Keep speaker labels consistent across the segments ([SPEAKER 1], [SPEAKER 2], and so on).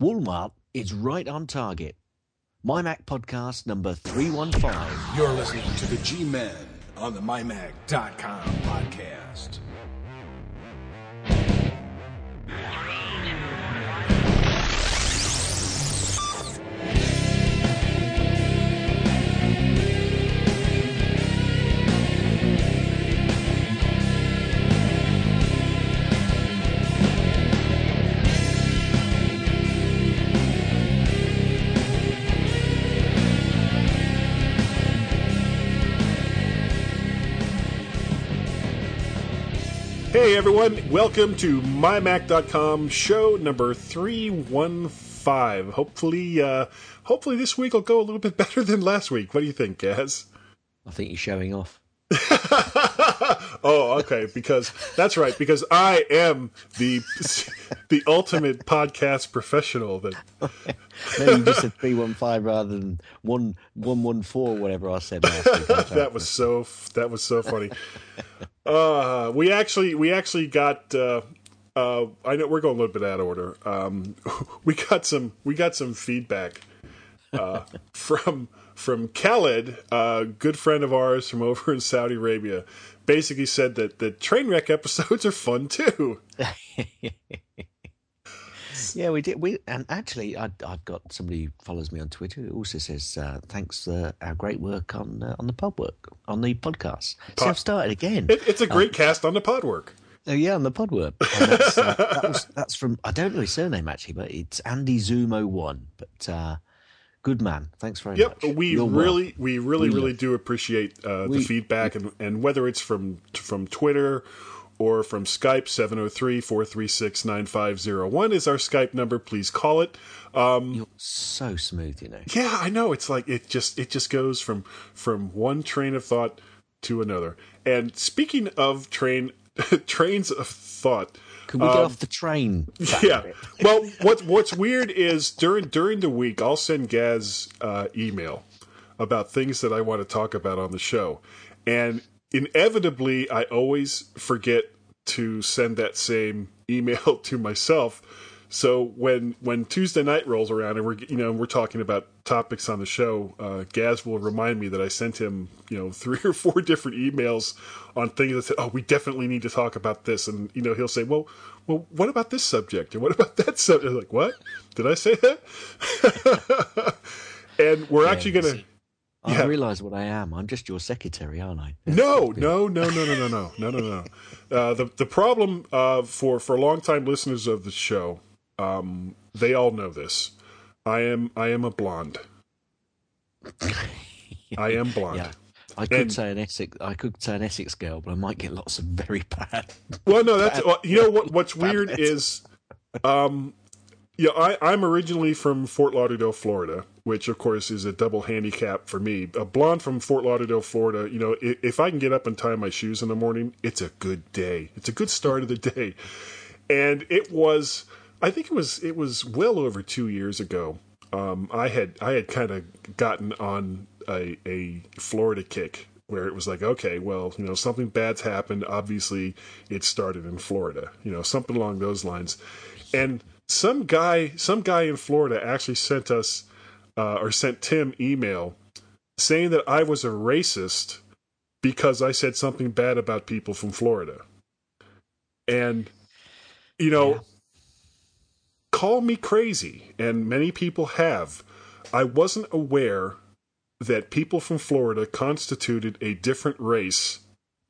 [SPEAKER 1] Walmart is right on target. My Mac podcast number 315.
[SPEAKER 2] You're listening to the G Men on the MyMac.com podcast.
[SPEAKER 3] Hey everyone, welcome to mymac.com show number 315. Hopefully uh hopefully this week will go a little bit better than last week. What do you think, Gaz?
[SPEAKER 1] I think you're showing off.
[SPEAKER 3] oh, okay, because that's right, because I am the the ultimate podcast professional that
[SPEAKER 1] No, you just said 315 rather than 1 114, whatever I said last week.
[SPEAKER 3] that was so that was so funny. Uh, we actually we actually got. Uh, uh, I know we're going a little bit out of order. Um, we got some we got some feedback uh, from from Khaled, a good friend of ours from over in Saudi Arabia. Basically said that the train wreck episodes are fun too.
[SPEAKER 1] Yeah, we did. We and actually, I, I've got somebody who follows me on Twitter who also says uh, thanks for our great work on uh, on the pod work on the podcast. So I've started again.
[SPEAKER 3] It, it's a great cast on the pod work.
[SPEAKER 1] Oh yeah, on the pod work. That's, uh, that was, that's from I don't know his surname actually, but it's Andy Zumo one. But uh, good man. Thanks very
[SPEAKER 3] Yep,
[SPEAKER 1] much.
[SPEAKER 3] we really, we really,
[SPEAKER 1] We
[SPEAKER 3] really
[SPEAKER 1] love-
[SPEAKER 3] do appreciate uh, the
[SPEAKER 1] We-
[SPEAKER 3] feedback, and, and whether it's from from Twitter or from Skype, 703-436-9501 is our Skype number. Please call it.
[SPEAKER 1] You're so smooth, you know.
[SPEAKER 3] Yeah, I know. It's like it just it just goes from from one train of thought to another. And speaking of train trains of thought,
[SPEAKER 1] Can we get off the train?
[SPEAKER 3] yeah. Well, what's what's weird is during during the week I'll send Gaz uh, email about things that I want to talk about on the show, and inevitably I always forget to send that same email to myself. So when when Tuesday night rolls around and we're you know we're talking about topics on the show, uh, Gaz will remind me that I sent him you know three or four different emails on things that said, oh we definitely need to talk about this, and you know he'll say, well well what about this subject and what about that subject? I'm like what did I say that? and we're actually gonna.
[SPEAKER 1] I
[SPEAKER 3] Yeah.
[SPEAKER 1] realise what I am. I'm just your secretary, aren't I?
[SPEAKER 3] No, no, no, no, no, no, no, no, no, no. Uh, the the problem uh, for for longtime listeners of the show, um, they all know this. I am I am a blonde. I am blonde.
[SPEAKER 1] Yeah. I could
[SPEAKER 3] And-
[SPEAKER 1] say an Essex. I could say an Essex girl, but I might get lots of very bad.
[SPEAKER 3] Well, no, that's well, you know what. What's weird is, um, yeah, I, I'm originally from Fort Lauderdale, Florida, which of course is a double handicap for me. A blonde from Fort Lauderdale, Florida. You know, if, if I can get up and tie my shoes in the morning, it's a good day. It's a good start of the day. And it was, I think it was, it was well over two years ago. Um, I had, I had kind of gotten on a, a Florida kick where it was like, okay, well, you know, something bad's happened. Obviously, it started in Florida, you know, something along those lines. And some guy, some guy in Florida actually sent us, uh, or sent Tim email saying that I was a racist because I said something bad about people from Florida. And, you know,
[SPEAKER 1] Yeah.
[SPEAKER 3] call me crazy, and many people have. I wasn't aware that people from Florida constituted a different race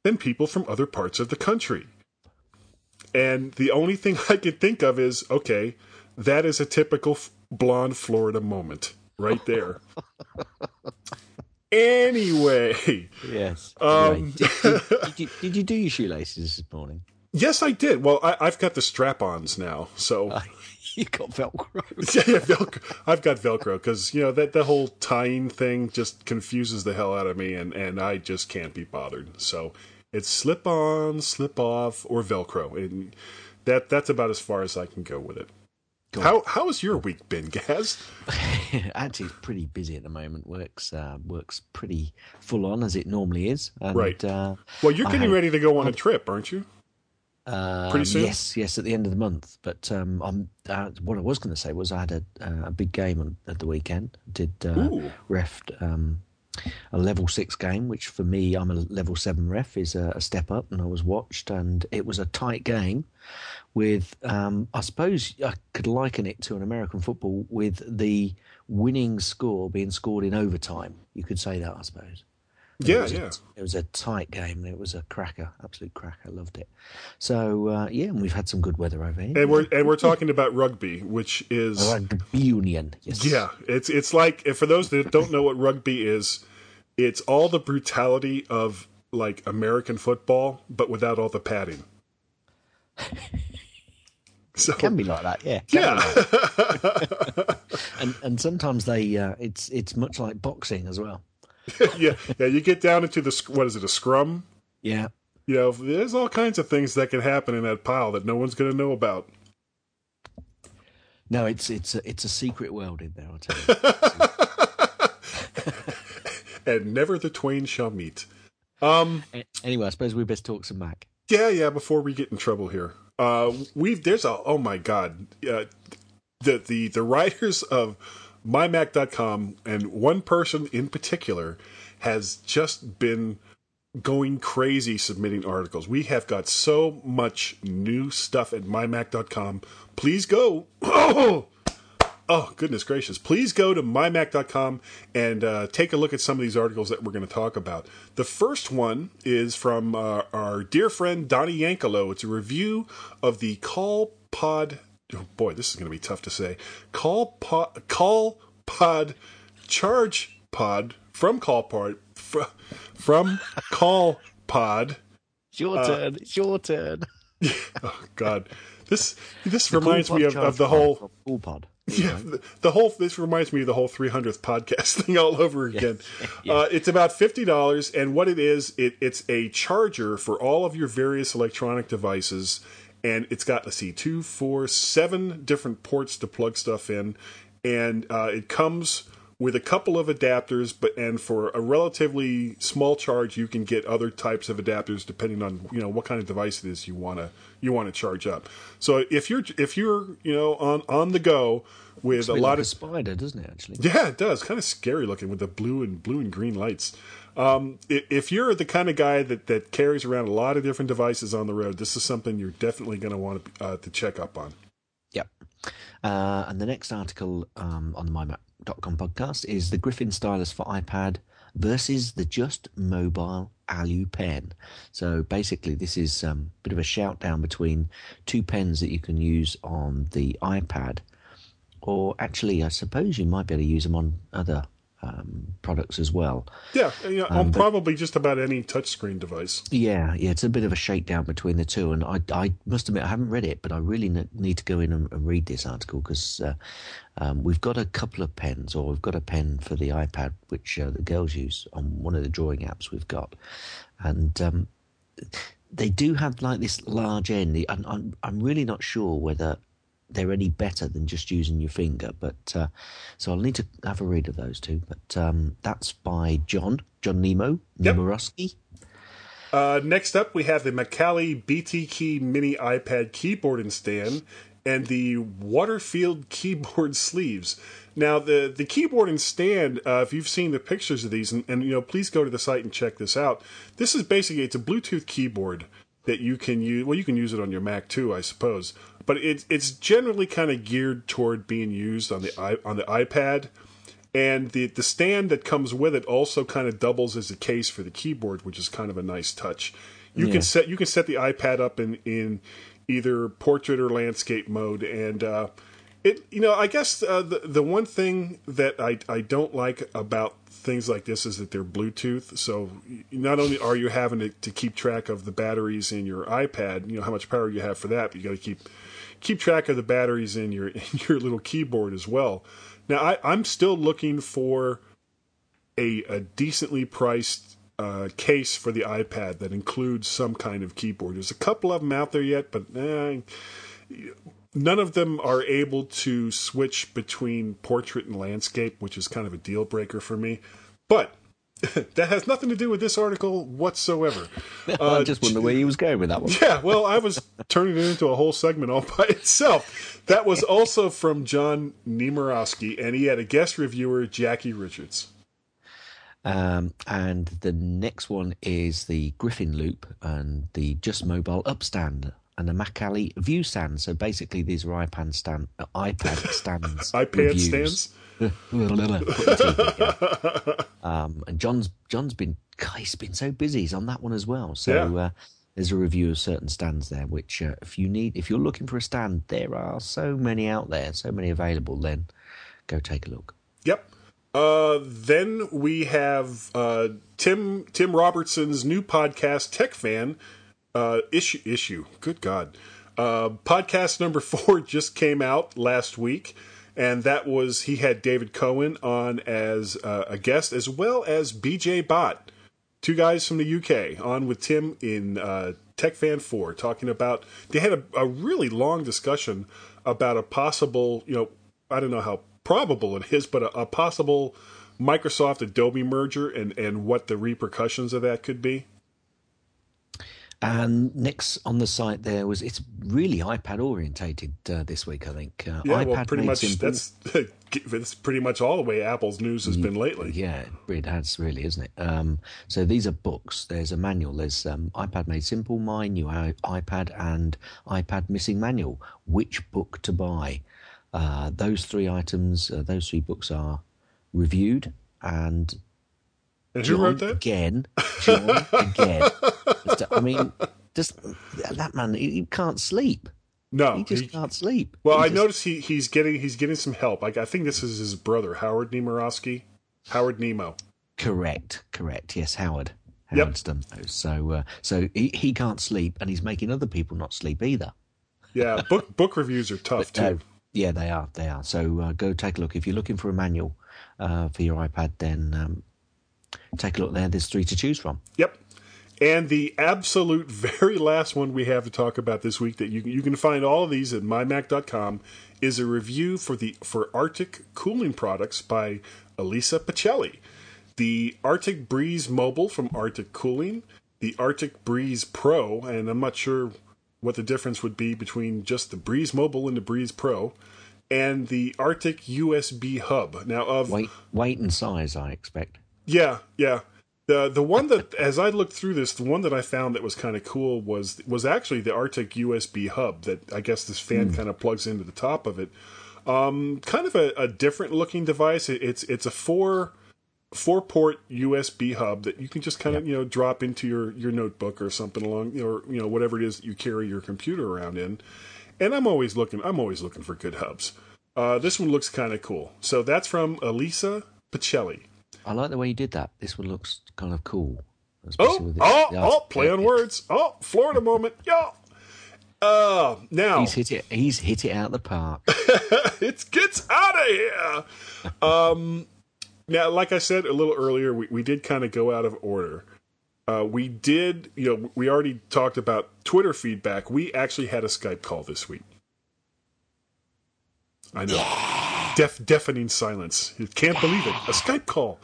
[SPEAKER 3] than people from other parts of the country. And the only thing I could think of is okay, that is a typical f- blonde Florida moment right there. anyway,
[SPEAKER 1] Yes.
[SPEAKER 3] Um,
[SPEAKER 1] did, did, did, you, did you do your shoelaces this morning?
[SPEAKER 3] yes, I did. Well, I, I've got the strap ons now, so.
[SPEAKER 1] you got Velcro.
[SPEAKER 3] yeah, yeah, Velcro. I've got Velcro because you know that the whole tying thing just confuses the hell out of me, and and I just can't be bothered. So it's slip on, slip off, or Velcro, and that that's about as far as I can go with it.
[SPEAKER 1] Cool.
[SPEAKER 3] How how has your week been, Gaz?
[SPEAKER 1] Actually, it's pretty busy at the moment. Works uh, works pretty full on as it normally is. And,
[SPEAKER 3] Right.
[SPEAKER 1] Uh,
[SPEAKER 3] Well, you're getting
[SPEAKER 1] had-
[SPEAKER 3] ready to go on a trip, aren't you?
[SPEAKER 1] Um,
[SPEAKER 3] Pretty soon?
[SPEAKER 1] Yes, yes, at the end of the month. But um, I'm, uh, what I was going to say was I had a, uh, a big game on, at the weekend. Did uh, refed um, a level six game, which for me, I'm a level seven ref, is a, a step up, and I was watched, and it was a tight game. With, um, I suppose I could liken it to an American football with the winning score being scored in overtime. You could say that, I suppose. It
[SPEAKER 3] Yeah,
[SPEAKER 1] a-
[SPEAKER 3] yeah.
[SPEAKER 1] it was a tight game and it was a cracker, absolute cracker. Loved it. So uh, yeah, and we've had some good weather over here.
[SPEAKER 3] And we're and we're talking about rugby, which is
[SPEAKER 1] Rugby union. Yes.
[SPEAKER 3] yeah, it's it's like for those that don't know what rugby is, it's all the brutality of like American football, but without all the padding. So
[SPEAKER 1] Can be like that, yeah. Can
[SPEAKER 3] yeah,
[SPEAKER 1] like and and sometimes they uh, it's it's much like boxing as well.
[SPEAKER 3] yeah, yeah. You get down into the what is it, a scrum?
[SPEAKER 1] Yeah.
[SPEAKER 3] You know, there's all kinds of things that can happen in that pile that no one's going to know about.
[SPEAKER 1] No, it's it's a, it's a secret world in there. I'll tell you.
[SPEAKER 3] And never the twain shall meet. Um,
[SPEAKER 1] anyway, I suppose we best talk some Mac.
[SPEAKER 3] Yeah, yeah. Before we get in trouble here, uh, we've there's a oh my god, uh, the the the writers of mymac.com and one person in particular has just been going crazy submitting articles. We have got so much new stuff at mymac.com. Please go. Oh, goodness gracious. Please go to mymac.com and uh, take a look at some of these articles that we're going to talk about. The first one is from uh, our dear friend Donnie Yankelo. It's a review of the Call Pod. Oh boy, this is going to be tough to say. Call Pod, Call Pod Charge Pod from Call Pod fr- from Call Pod.
[SPEAKER 1] It's your turn. It's your turn.
[SPEAKER 3] Oh God, this this reminds
[SPEAKER 1] Cool
[SPEAKER 3] me of, of the whole
[SPEAKER 1] Cool Pod.
[SPEAKER 3] Yeah, the, the whole this reminds me of the whole 300th podcast thing all over again. Uh, it's about fifty dollars, and what it is, it, it's a charger for all of your various electronic devices, and it's got let's see, two, four, seven different ports to plug stuff in, and uh, it comes with a couple of adapters, but and for a relatively small charge, you can get other types of adapters depending on you know what kind of device it is you want to you want to charge up. So if you're if you're you know on on the go with a lot
[SPEAKER 1] like
[SPEAKER 3] of
[SPEAKER 1] a spider, doesn't it? Actually.
[SPEAKER 3] yeah, it does. Kind of scary looking with the blue and blue and green lights. Um, if you're the kind of guy that, that carries around a lot of different devices on the road, this is something you're definitely going to want to, uh, to check up on.
[SPEAKER 1] Yep. Uh, and the next article um, on the mymac.com podcast is the Griffin stylus for iPad versus the Just Mobile Alu pen. So basically, this is um, a bit of a shout down between two pens that you can use on the iPad, or actually, I suppose you might be able to use them on other um, products as well.
[SPEAKER 3] Yeah, you know,
[SPEAKER 1] Um,
[SPEAKER 3] on probably just about any touchscreen device.
[SPEAKER 1] Yeah, yeah, it's a bit of a shakedown between the two, and I, I must admit I haven't read it, but I really ne- need to go in and, and read this article because uh, um, we've got a couple of pens, or we've got a pen for the iPad which uh, the girls use on one of the drawing apps we've got, and um, they do have like this large end. I'm, I'm, I'm really not sure whether they're any better than just using your finger, but uh, so I'll need to have a read of those two. But um, that's by John John Nemo
[SPEAKER 3] Yep. Uh, next up, we have the Macally BT Key Mini iPad keyboard and stand, and the Waterfield keyboard sleeves. Now, the the keyboard and stand, uh, if you've seen the pictures of these, and, and you know, please go to the site and check this out. This is basically it's a Bluetooth keyboard that you can use. Well, you can use it on your Mac too, I suppose, but it's it's generally kind of geared toward being used on the on the iPad and the the stand that comes with it also kind of doubles as a case for the keyboard, which is kind of a nice touch. You
[SPEAKER 1] Yeah.
[SPEAKER 3] can set you can set the iPad up in in either portrait or landscape mode, and uh, it you know I guess uh, the the one thing that I I don't like about things like this is that they're Bluetooth. So not only are you having to, to keep track of the batteries in your iPad, you know how much power you have for that, but you got to keep keep track of the batteries in your in your little keyboard as well. Now I, I'm still looking for a, a decently priced uh, case for the iPad that includes some kind of keyboard. There's a couple of them out there yet, but eh, none of them are able to switch between portrait and landscape, which is kind of a deal breaker for me. But that has nothing to do with this article whatsoever.
[SPEAKER 1] I just wonder where he was going with that one.
[SPEAKER 3] Yeah, well, I was turning it into a whole segment all by itself. That was also from John Nemerovski, and he had a guest reviewer, Jackie Richards.
[SPEAKER 1] Um, and the next one is the Griffin Loop and the Just Mobile Upstand and the Macally View Stand. So basically, these are iPad stand, uh, iPad stands.
[SPEAKER 3] iPad
[SPEAKER 1] reviews.
[SPEAKER 3] stands.
[SPEAKER 1] Put the teeth together. um, and John's John's been he's been so busy. He's on that one as well. So
[SPEAKER 3] Yeah.
[SPEAKER 1] uh, there's a review of certain stands there. Which uh, if you need, if you're looking for a stand, there are so many out there, so many available. Then go take a look.
[SPEAKER 3] Yep. Uh, then we have uh, Tim Tim Robertson's new podcast, Tech Fan. Uh, issue issue. Good God. Uh, podcast number four just came out last week, and that was he had David Cohen on as uh, a guest, as well as BJ Bott, two guys from the UK, on with Tim in uh, Tech Fan Four, talking about. They had a, a really long discussion about a possible, you know, I don't know how probable it is, but a, a possible Microsoft Adobe merger and and what the repercussions of that could be.
[SPEAKER 1] And next on the site there was it's really iPad orientated uh, this week. I think uh,
[SPEAKER 3] Yeah,
[SPEAKER 1] iPad
[SPEAKER 3] well, pretty much that's that's pretty much all the way Apple's news has been lately.
[SPEAKER 1] Yeah, it has really, isn't it? Um, so these are books. There's a manual. There's um, iPad Made Simple, My New iPad, and iPad Missing Manual. Which book to buy? Uh, those three items, uh, those three books are reviewed and
[SPEAKER 3] And who
[SPEAKER 1] John
[SPEAKER 3] wrote that?
[SPEAKER 1] again. John again. I mean, just that man, he, he can't sleep.
[SPEAKER 3] No,
[SPEAKER 1] He just
[SPEAKER 3] he-
[SPEAKER 1] can't sleep.
[SPEAKER 3] well,
[SPEAKER 1] He
[SPEAKER 3] I
[SPEAKER 1] just-
[SPEAKER 3] noticed he he's getting he's getting some help. Like I think this is his brother Howard Nemerovski, Howard Nemo.
[SPEAKER 1] Correct, correct. Yes, Howard.
[SPEAKER 3] Yep.
[SPEAKER 1] Done those. So, uh, so he, he can't sleep, and he's making other people not sleep either.
[SPEAKER 3] Yeah, book book reviews are tough too.
[SPEAKER 1] Uh, yeah, they are. They are. So uh, go take a look. If you're looking for a manual uh, for your iPad, then um, take a look there. There's three to choose from.
[SPEAKER 3] Yep. And the absolute very last one we have to talk about this week that you you can find all of these at mymac.com is a review for the for Arctic cooling products by Elisa Pacelli. The Arctic Breeze Mobile from Arctic Cooling, the Arctic Breeze Pro, and I'm not sure what the difference would be between just the Breeze Mobile and the Breeze Pro, and the Arctic USB Hub. Now of
[SPEAKER 1] Weight, weight and size, I expect.
[SPEAKER 3] yeah, yeah. The the one that as I looked through this, the one that I found that was kind of cool was was actually the Arctic USB hub that I guess this fan kind of plugs into the top of it. Um, kind of a, a different looking device. It, it's it's a four four port USB hub that you can just kind of you know drop into your your notebook or something along you know you know whatever it is that you carry your computer around in. And I'm always looking I'm always looking for good hubs. Uh, this one looks kind of cool. So that's from Elisa Pacelli.
[SPEAKER 1] I like the way you did that. This one looks kind of cool.
[SPEAKER 3] Oh, oh, oh,
[SPEAKER 1] art-
[SPEAKER 3] play on words. Oh, Florida moment. Yeah. Uh, now
[SPEAKER 1] He's hit it. He's hit it out the park.
[SPEAKER 3] it gets out of here. Um, now, like I said a little earlier, we, we did kind of go out of order. Uh, we did, you know, we already talked about Twitter feedback. We actually had a Skype call this week. I know. Deaf, deafening silence. You can't believe it. A Skype call.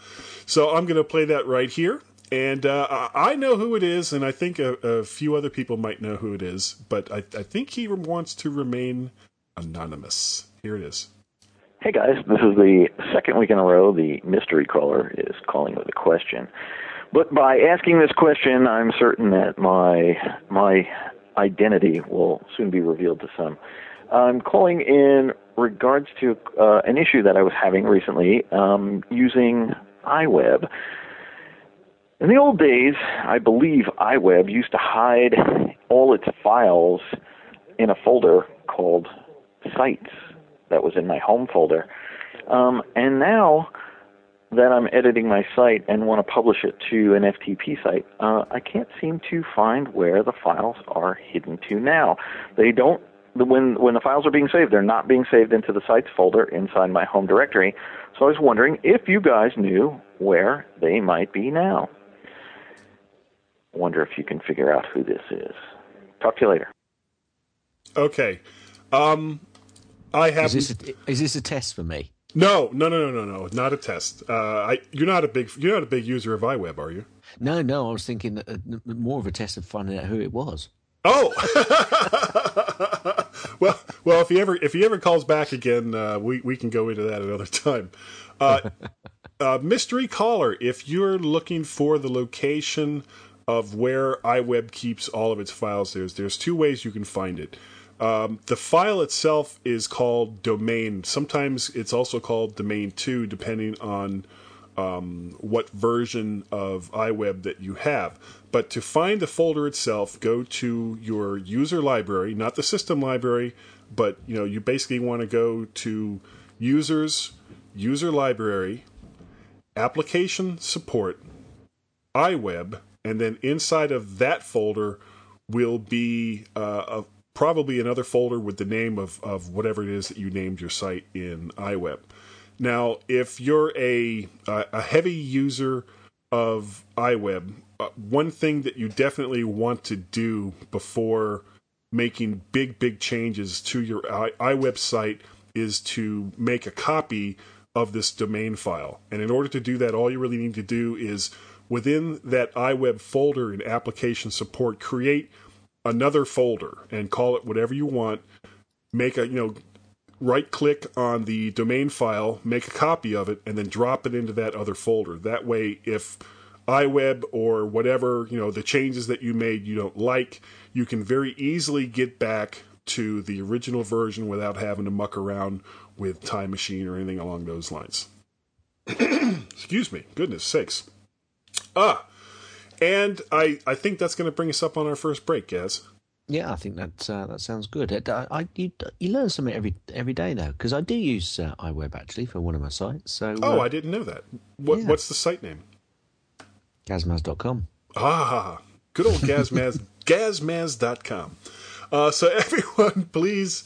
[SPEAKER 3] So I'm going to play that right here. And uh, I know who it is, and I think a, a few other people might know who it is, but I, I think he wants to remain anonymous. Here it is.
[SPEAKER 4] Hey guys, this is the second week in a row the mystery caller is calling with a question. But by asking this question, I'm certain that my my identity will soon be revealed to some. I'm calling in regards to uh, an issue that I was having recently um, using iWeb. In the old days, I believe iWeb used to hide all its files in a folder called Sites that was in my home folder. Um, and now that I'm editing my site and want to publish it to an FTP site, uh, I can't seem to find where the files are hidden to now. They don't. When when the files are being saved, they're not being saved into the sites folder inside my home directory. So I was wondering if you guys knew where they might be now. Wonder if you can figure out who this is. Talk to you later.
[SPEAKER 3] Okay. Um, I have.
[SPEAKER 1] Is this a, is this a test for me?
[SPEAKER 3] No, no, no, no, no, no, not a test. Uh, I, you're not a big you're not a big user of iWeb, are you?
[SPEAKER 1] No, no, I was thinking uh, more of a test of finding out who it was.
[SPEAKER 3] Oh, well, well, if he ever if he ever calls back again, uh, we we can go into that another time. Uh, uh, mystery caller, if you're looking for the location of where iWeb keeps all of its files, there's there's two ways you can find it. Um, the file itself is called domain. Sometimes it's also called domain two, depending on um, what version of iWeb that you have. But to find the folder itself, go to your user library, not the system library, but you know you basically want to go to users, user library, application support, iWeb, and then inside of that folder will be uh, a, probably another folder with the name of, of whatever it is that you named your site in iWeb. Now, if you're a a heavy user of iWeb, uh, one thing that you definitely want to do before making big big changes to your I, iWeb site is to make a copy of this domain file. And in order to do that, all you really need to do is within that iWeb folder in application support, create another folder and call it whatever you want. Make a, you know, right click on the domain file, make a copy of it, and then drop it into that other folder. That way, if iWeb or whatever, you know, the changes that you made you don't like, you can very easily get back to the original version without having to muck around with Time Machine or anything along those lines. Excuse me. Goodness sakes. Ah, and I, I think that's going to bring us up on our first break, Gaz.
[SPEAKER 1] Yeah, I think that uh, that sounds good. I, I, you, you learn something every every day though, because I do use uh, iWeb actually for one of my sites. So
[SPEAKER 3] oh,
[SPEAKER 1] uh,
[SPEAKER 3] I didn't know that. What,
[SPEAKER 1] yeah.
[SPEAKER 3] What's the site name?
[SPEAKER 1] Gazmaz.com.
[SPEAKER 3] Ah, good old Gazmaz, Gazmaz.com. Uh, so everyone, please.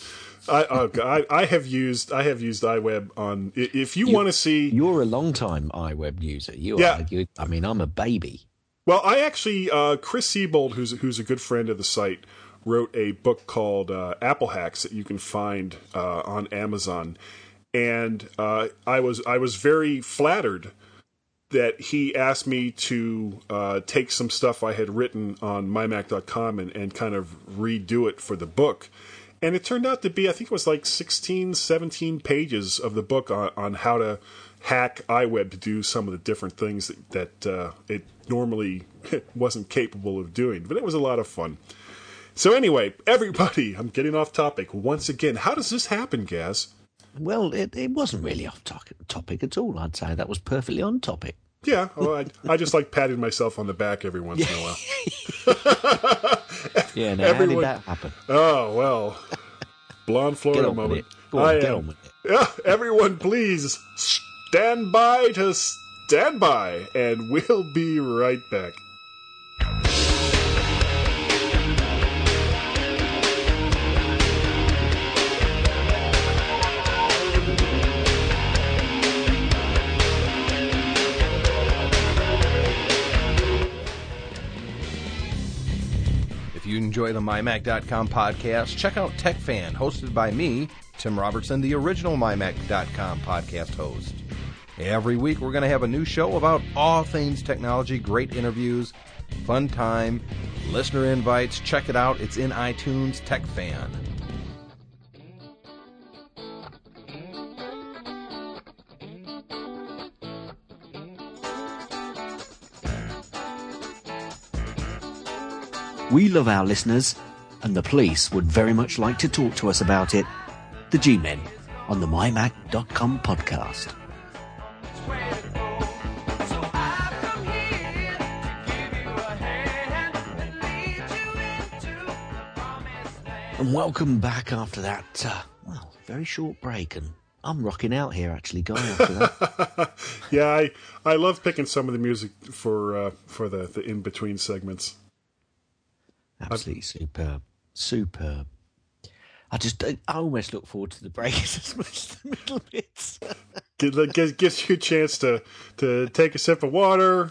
[SPEAKER 3] I, oh, I I have used I have used iWeb on. If you,
[SPEAKER 1] You-
[SPEAKER 3] want to see,
[SPEAKER 1] You're a long time iWeb user. You
[SPEAKER 3] Yeah.
[SPEAKER 1] are. You, I mean, I'm a baby.
[SPEAKER 3] Well, I actually, uh, Chris Seibold, who's who's a good friend of the site, wrote a book called uh, Apple Hacks that you can find uh, on Amazon, and uh, I was I was very flattered that he asked me to uh, take some stuff I had written on mymac.com and, and kind of redo it for the book. And it turned out to be, I think it was like 16, 17 pages of the book on, on how to hack iWeb to do some of the different things that, that uh, it normally wasn't capable of doing. But it was a lot of fun. So, anyway, everybody, I'm getting off topic once again. How does this happen, Gaz?
[SPEAKER 1] Well, it, it wasn't really off to- topic at all. I'd say that was perfectly on topic.
[SPEAKER 3] Yeah, well, I, I just like patting myself on the back every once in a while.
[SPEAKER 1] Yeah, now
[SPEAKER 3] Everyone-
[SPEAKER 1] how did that happen?
[SPEAKER 3] Oh, well. Blonde Florida moment.
[SPEAKER 1] it. Go on,
[SPEAKER 3] I am.
[SPEAKER 1] on with it.
[SPEAKER 3] Yeah, everyone, please stand by to stand by, and we'll be right back.
[SPEAKER 5] Enjoy the MyMac.com podcast, check out TechFan, hosted by me, Tim Robertson, the original MyMac.com podcast host. Every week, we're going to have a new show about all things technology, great interviews, fun time, listener invites. Check it out. It's in iTunes, TechFan.
[SPEAKER 1] We love our listeners, and the police would very much like to talk to us about it. The G Men on the MyMac.com podcast. And welcome back after that, uh, well, very short break. And I'm rocking out here, actually, Guy, after that.
[SPEAKER 3] Yeah, I I love picking some of the music for uh, for the the in between segments.
[SPEAKER 1] Absolutely superb. Superb. I just, I almost look forward to the break as much as the middle bits.
[SPEAKER 3] Gives, gives, you a chance to to take a sip of water,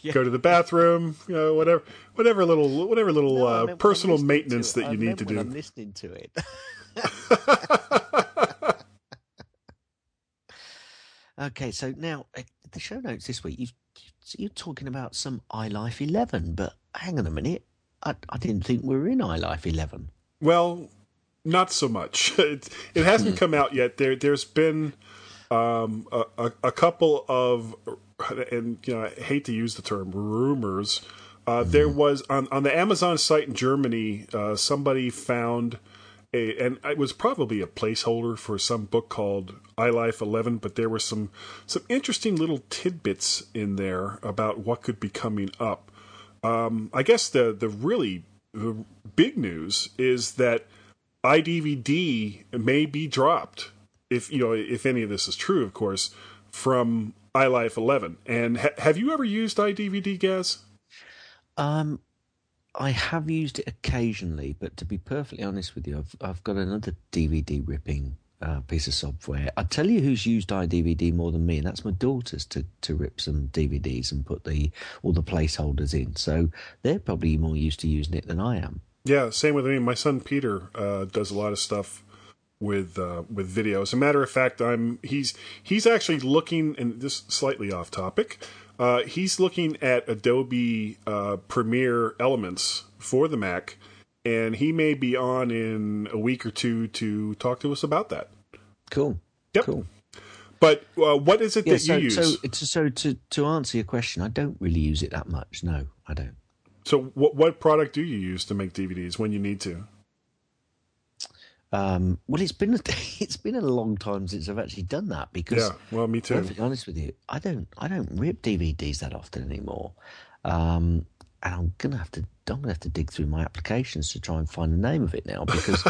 [SPEAKER 1] Yeah.
[SPEAKER 3] go to the bathroom, you know, whatever whatever little whatever little
[SPEAKER 1] No,
[SPEAKER 3] uh,
[SPEAKER 1] meant when I'm
[SPEAKER 3] personal maintenance that
[SPEAKER 1] I
[SPEAKER 3] you need to do.
[SPEAKER 1] I'm listening to it. Okay, so now uh, the show notes this week, you've, you're talking about some iLife 11, but hang on a minute. I, I didn't think we were in iLife 11.
[SPEAKER 3] Well, not so much. It, it hasn't come out yet. There, there's been um, a, a, a couple of, and you know, I hate to use the term rumors. Uh, There was on on the Amazon site in Germany, uh, somebody found a, and it was probably a placeholder for some book called iLife 11, but there were some some interesting little tidbits in there about what could be coming up. Um, I guess the the really the big news is that iDVD may be dropped if you know if any of this is true, of course, from iLife 11. And ha- have you ever used iDVD, Gaz?
[SPEAKER 1] Um, I have used it occasionally, but to be perfectly honest with you, I've I've got another DVD ripping uh, piece of software. I tell you who's used iDVD more than me, and that's my daughters to to rip some DVDs and put the all the placeholders in. So they're probably more used to using it than I am.
[SPEAKER 3] Yeah, same with me. My son Peter uh, does a lot of stuff with uh, with video. As a matter of fact, I'm he's he's actually looking, and this slightly off topic. Uh, he's looking at Adobe uh, Premiere Elements for the Mac, and he may be on in a week or two to talk to us about that.
[SPEAKER 1] Cool.
[SPEAKER 3] Yep.
[SPEAKER 1] Cool.
[SPEAKER 3] But uh, what is it
[SPEAKER 1] Yeah,
[SPEAKER 3] that
[SPEAKER 1] so,
[SPEAKER 3] you use?
[SPEAKER 1] so it's so to to answer your question, I don't really use it that much. No, I don't.
[SPEAKER 3] So what what product do you use to make DVDs when you need to?
[SPEAKER 1] Um, well, it's been a, it's been a long time since I've actually done that because
[SPEAKER 3] Yeah, well, me too.
[SPEAKER 1] perfectly honest with you, I don't I don't rip DVDs that often anymore. Um, and I'm gonna have to I'm gonna have to dig through my applications to try and find the name of it now because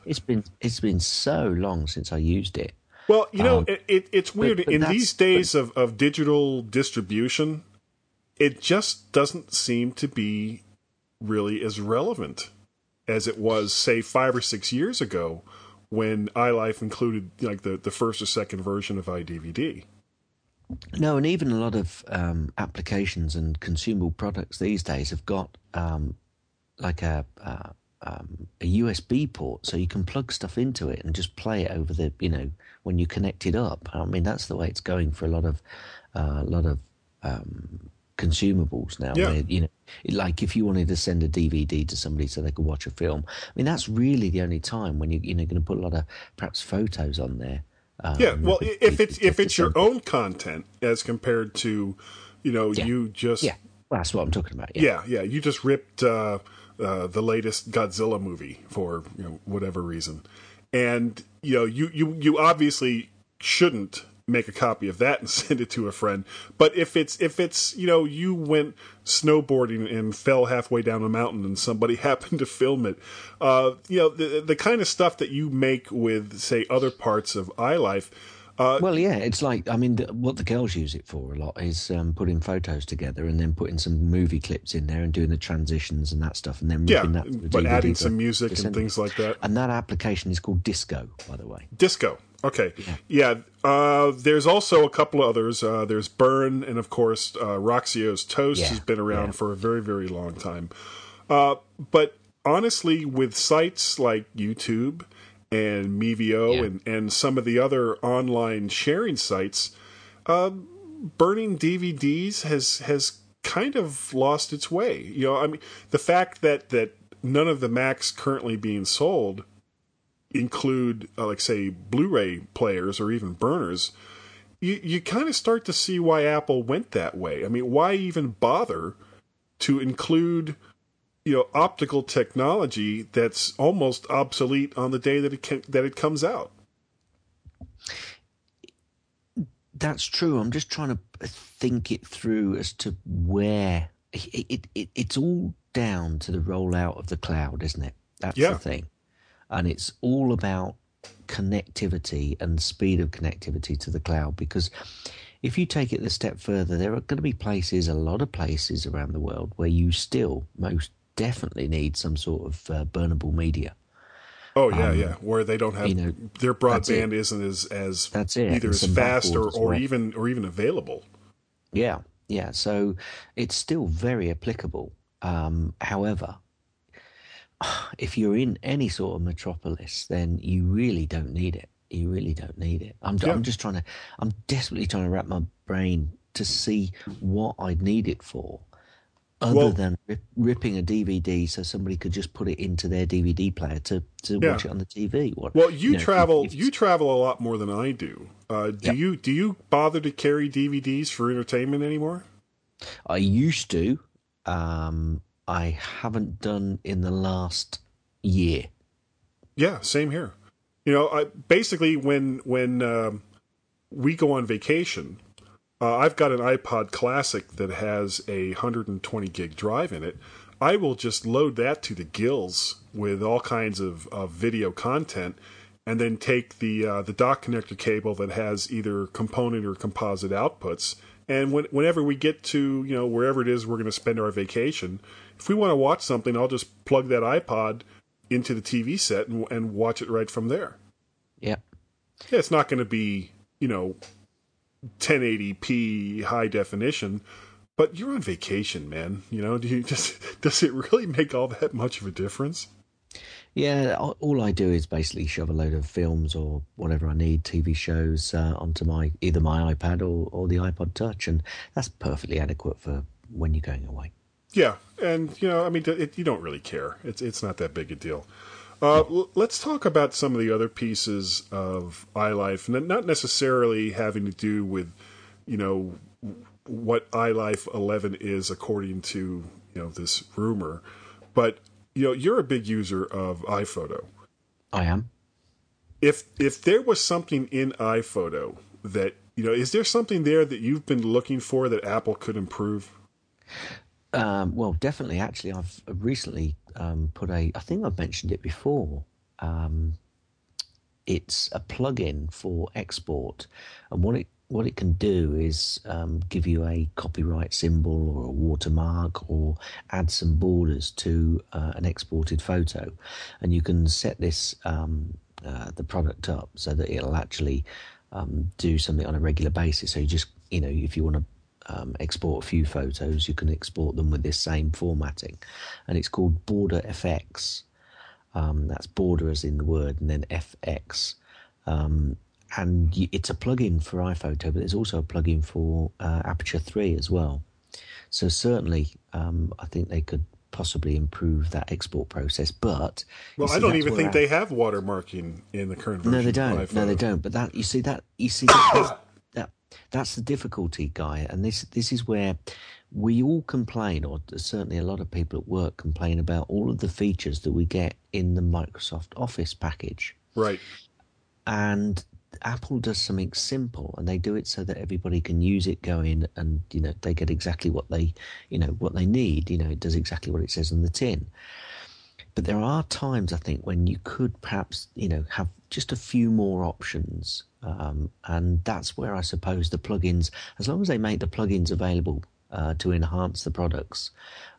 [SPEAKER 1] it's been it's been so long since I used it.
[SPEAKER 3] Well, you know,
[SPEAKER 1] Um,
[SPEAKER 3] it, it, it's weird.
[SPEAKER 1] but
[SPEAKER 3] In these days of, of digital distribution, it just doesn't seem to be really as relevant as it was, say, five or six years ago when iLife included like the, the first or second version of iDVD.
[SPEAKER 1] No, and even a lot of um, applications and consumable products these days have got um, like a, uh, um, a USB port, so you can plug stuff into it and just play it over the, you know, when you connect it up. I mean, that's the way it's going for a lot of, uh, a lot of um, consumables now.
[SPEAKER 3] Yeah.
[SPEAKER 1] Where, you know, like if you wanted to send a DVD to somebody so they could watch a film. I mean, that's really the only time when you, you know, going to put a lot of perhaps photos on there. Um,
[SPEAKER 3] Yeah, well, if it's if it's your own content as compared to, you know,
[SPEAKER 1] Yeah.
[SPEAKER 3] you just
[SPEAKER 1] yeah, well, that's what I'm talking about.
[SPEAKER 3] yeah, yeah, you just ripped uh, uh, the latest Godzilla movie for you know whatever reason, and you know you you you obviously shouldn't make a copy of that and send it to a friend. But if it's if it's you know you went snowboarding and fell halfway down a mountain and somebody happened to film it, uh, you know the the kind of stuff that you make with say other parts of iLife. Uh,
[SPEAKER 1] Well, yeah, it's like I mean, the, what the girls use it for a lot is um, putting photos together and then putting some movie clips in there and doing the transitions and that stuff, and then
[SPEAKER 3] yeah,
[SPEAKER 1] that.
[SPEAKER 3] but
[SPEAKER 1] DVD
[SPEAKER 3] adding some music and things like that.
[SPEAKER 1] And that application is called Disco, by the way.
[SPEAKER 3] Disco. Okay. Yeah. Uh, there's also a couple of others. Uh, there's Burn, and of course, uh, Roxio's Toast
[SPEAKER 1] Yeah,
[SPEAKER 3] has been around
[SPEAKER 1] yeah.
[SPEAKER 3] for a very, very long time. Uh, but honestly, with sites like YouTube and Mevio
[SPEAKER 1] Yeah.
[SPEAKER 3] and, and some of the other online sharing sites, uh, burning DVDs has has kind of lost its way. You know, I mean, the fact that that none of the Macs currently being sold include, uh, like, say, Blu-ray players or even burners, you you kind of start to see why Apple went that way. I mean, why even bother to include, you know, optical technology that's almost obsolete on the day that it can, that it comes out?
[SPEAKER 1] That's true. I'm just trying to think it through as to where it, it, it it's all down to the rollout of the cloud, isn't it? That's
[SPEAKER 3] Yeah.
[SPEAKER 1] the thing, and it's all about connectivity and speed of connectivity to the cloud. Because if you take it a step further, there are going to be places, a lot of places around the world, where you still most definitely need some sort of uh, burnable media.
[SPEAKER 3] Oh yeah, yeah. Where they don't have
[SPEAKER 1] Um, you know,
[SPEAKER 3] their broadband isn't as as
[SPEAKER 1] That's it,
[SPEAKER 3] either as fast or,
[SPEAKER 1] as
[SPEAKER 3] or
[SPEAKER 1] well.
[SPEAKER 3] even or even available.
[SPEAKER 1] Yeah, yeah. So it's still very applicable. Um, however, if you're in any sort of metropolis, then you really don't need it. You really don't need it. I'm,
[SPEAKER 3] Yeah.
[SPEAKER 1] I'm just trying to. I'm desperately trying to wrap my brain to see what I'd need it for, other
[SPEAKER 3] Well-
[SPEAKER 1] than rip, ripping a DVD so somebody could just put it into their DVD player to, to
[SPEAKER 3] Yeah.
[SPEAKER 1] watch it on the TV. What,
[SPEAKER 3] Well, you,
[SPEAKER 1] know,
[SPEAKER 3] travel. you travel a lot more than I do. Uh, do
[SPEAKER 1] Yep.
[SPEAKER 3] you do you bother to carry DVDs for entertainment anymore?
[SPEAKER 1] I used to. Um, I haven't done in the last year.
[SPEAKER 3] Yeah, same here. You know, I, basically when when um, we go on vacation, uh, I've got an iPod Classic that has a 120 gig drive in it. I will just load that to the gills with all kinds of, of video content, and then take the uh, the dock connector cable that has either component or composite outputs. And when, whenever we get to you know wherever it is we're going to spend our vacation, if we want to watch something, I'll just plug that iPod into the TV set and, and watch it right from there.
[SPEAKER 1] Yeah.
[SPEAKER 3] Yeah, it's not going to be, you know, 1080p high definition, but you're on vacation, man. You know, do you just does it really make all that much of a difference?
[SPEAKER 1] Yeah, all I do is basically shove a load of films or whatever I need, TV shows, uh, onto my either my iPad or, or the iPod Touch, and that's perfectly adequate for when you're going away.
[SPEAKER 3] Yeah, and you know, I mean, it, you don't really care. It's it's not that big a deal. Uh, l- let's talk about some of the other pieces of iLife, not necessarily having to do with, you know, what iLife 11 is according to you know this rumor, but you know, you're a big user of iPhoto.
[SPEAKER 1] I am.
[SPEAKER 3] If if there was something in iPhoto that you know, is there something there that you've been looking for that Apple could improve?
[SPEAKER 1] Um, well, definitely. Actually, I've recently um, put a. I think I've mentioned it before. Um, it's a plugin for export, and what it what it can do is um, give you a copyright symbol or a watermark, or add some borders to uh, an exported photo, and you can set this um, uh, the product up so that it'll actually um, do something on a regular basis. So you just you know if you want to um, export a few photos, you can export them with this same formatting, and it's called Border FX. Um, that's border as in the word, and then FX. Um, and y it's a plugin for iPhoto, but there's also a plugin for uh, Aperture 3 as well. So certainly, um, I think they could possibly improve that export process. But you
[SPEAKER 3] Well, I don't even think they have watermarking in the current version.
[SPEAKER 1] no, they don't. No, they don't. But that you see that you see that, that's, the difficulty, guy. And this this is where we all complain, or certainly a lot of people at work complain about all of the features that we get in the Microsoft Office package.
[SPEAKER 3] Right.
[SPEAKER 1] And Apple does something simple, and they do it so that everybody can use it, go in, and you know they get exactly what they you know what they need. You know, it does exactly what it says on the tin. But there are times I think when you could perhaps you know have just a few more options, um, and that's where I suppose the plugins, as long as they make the plugins available uh, to enhance the products,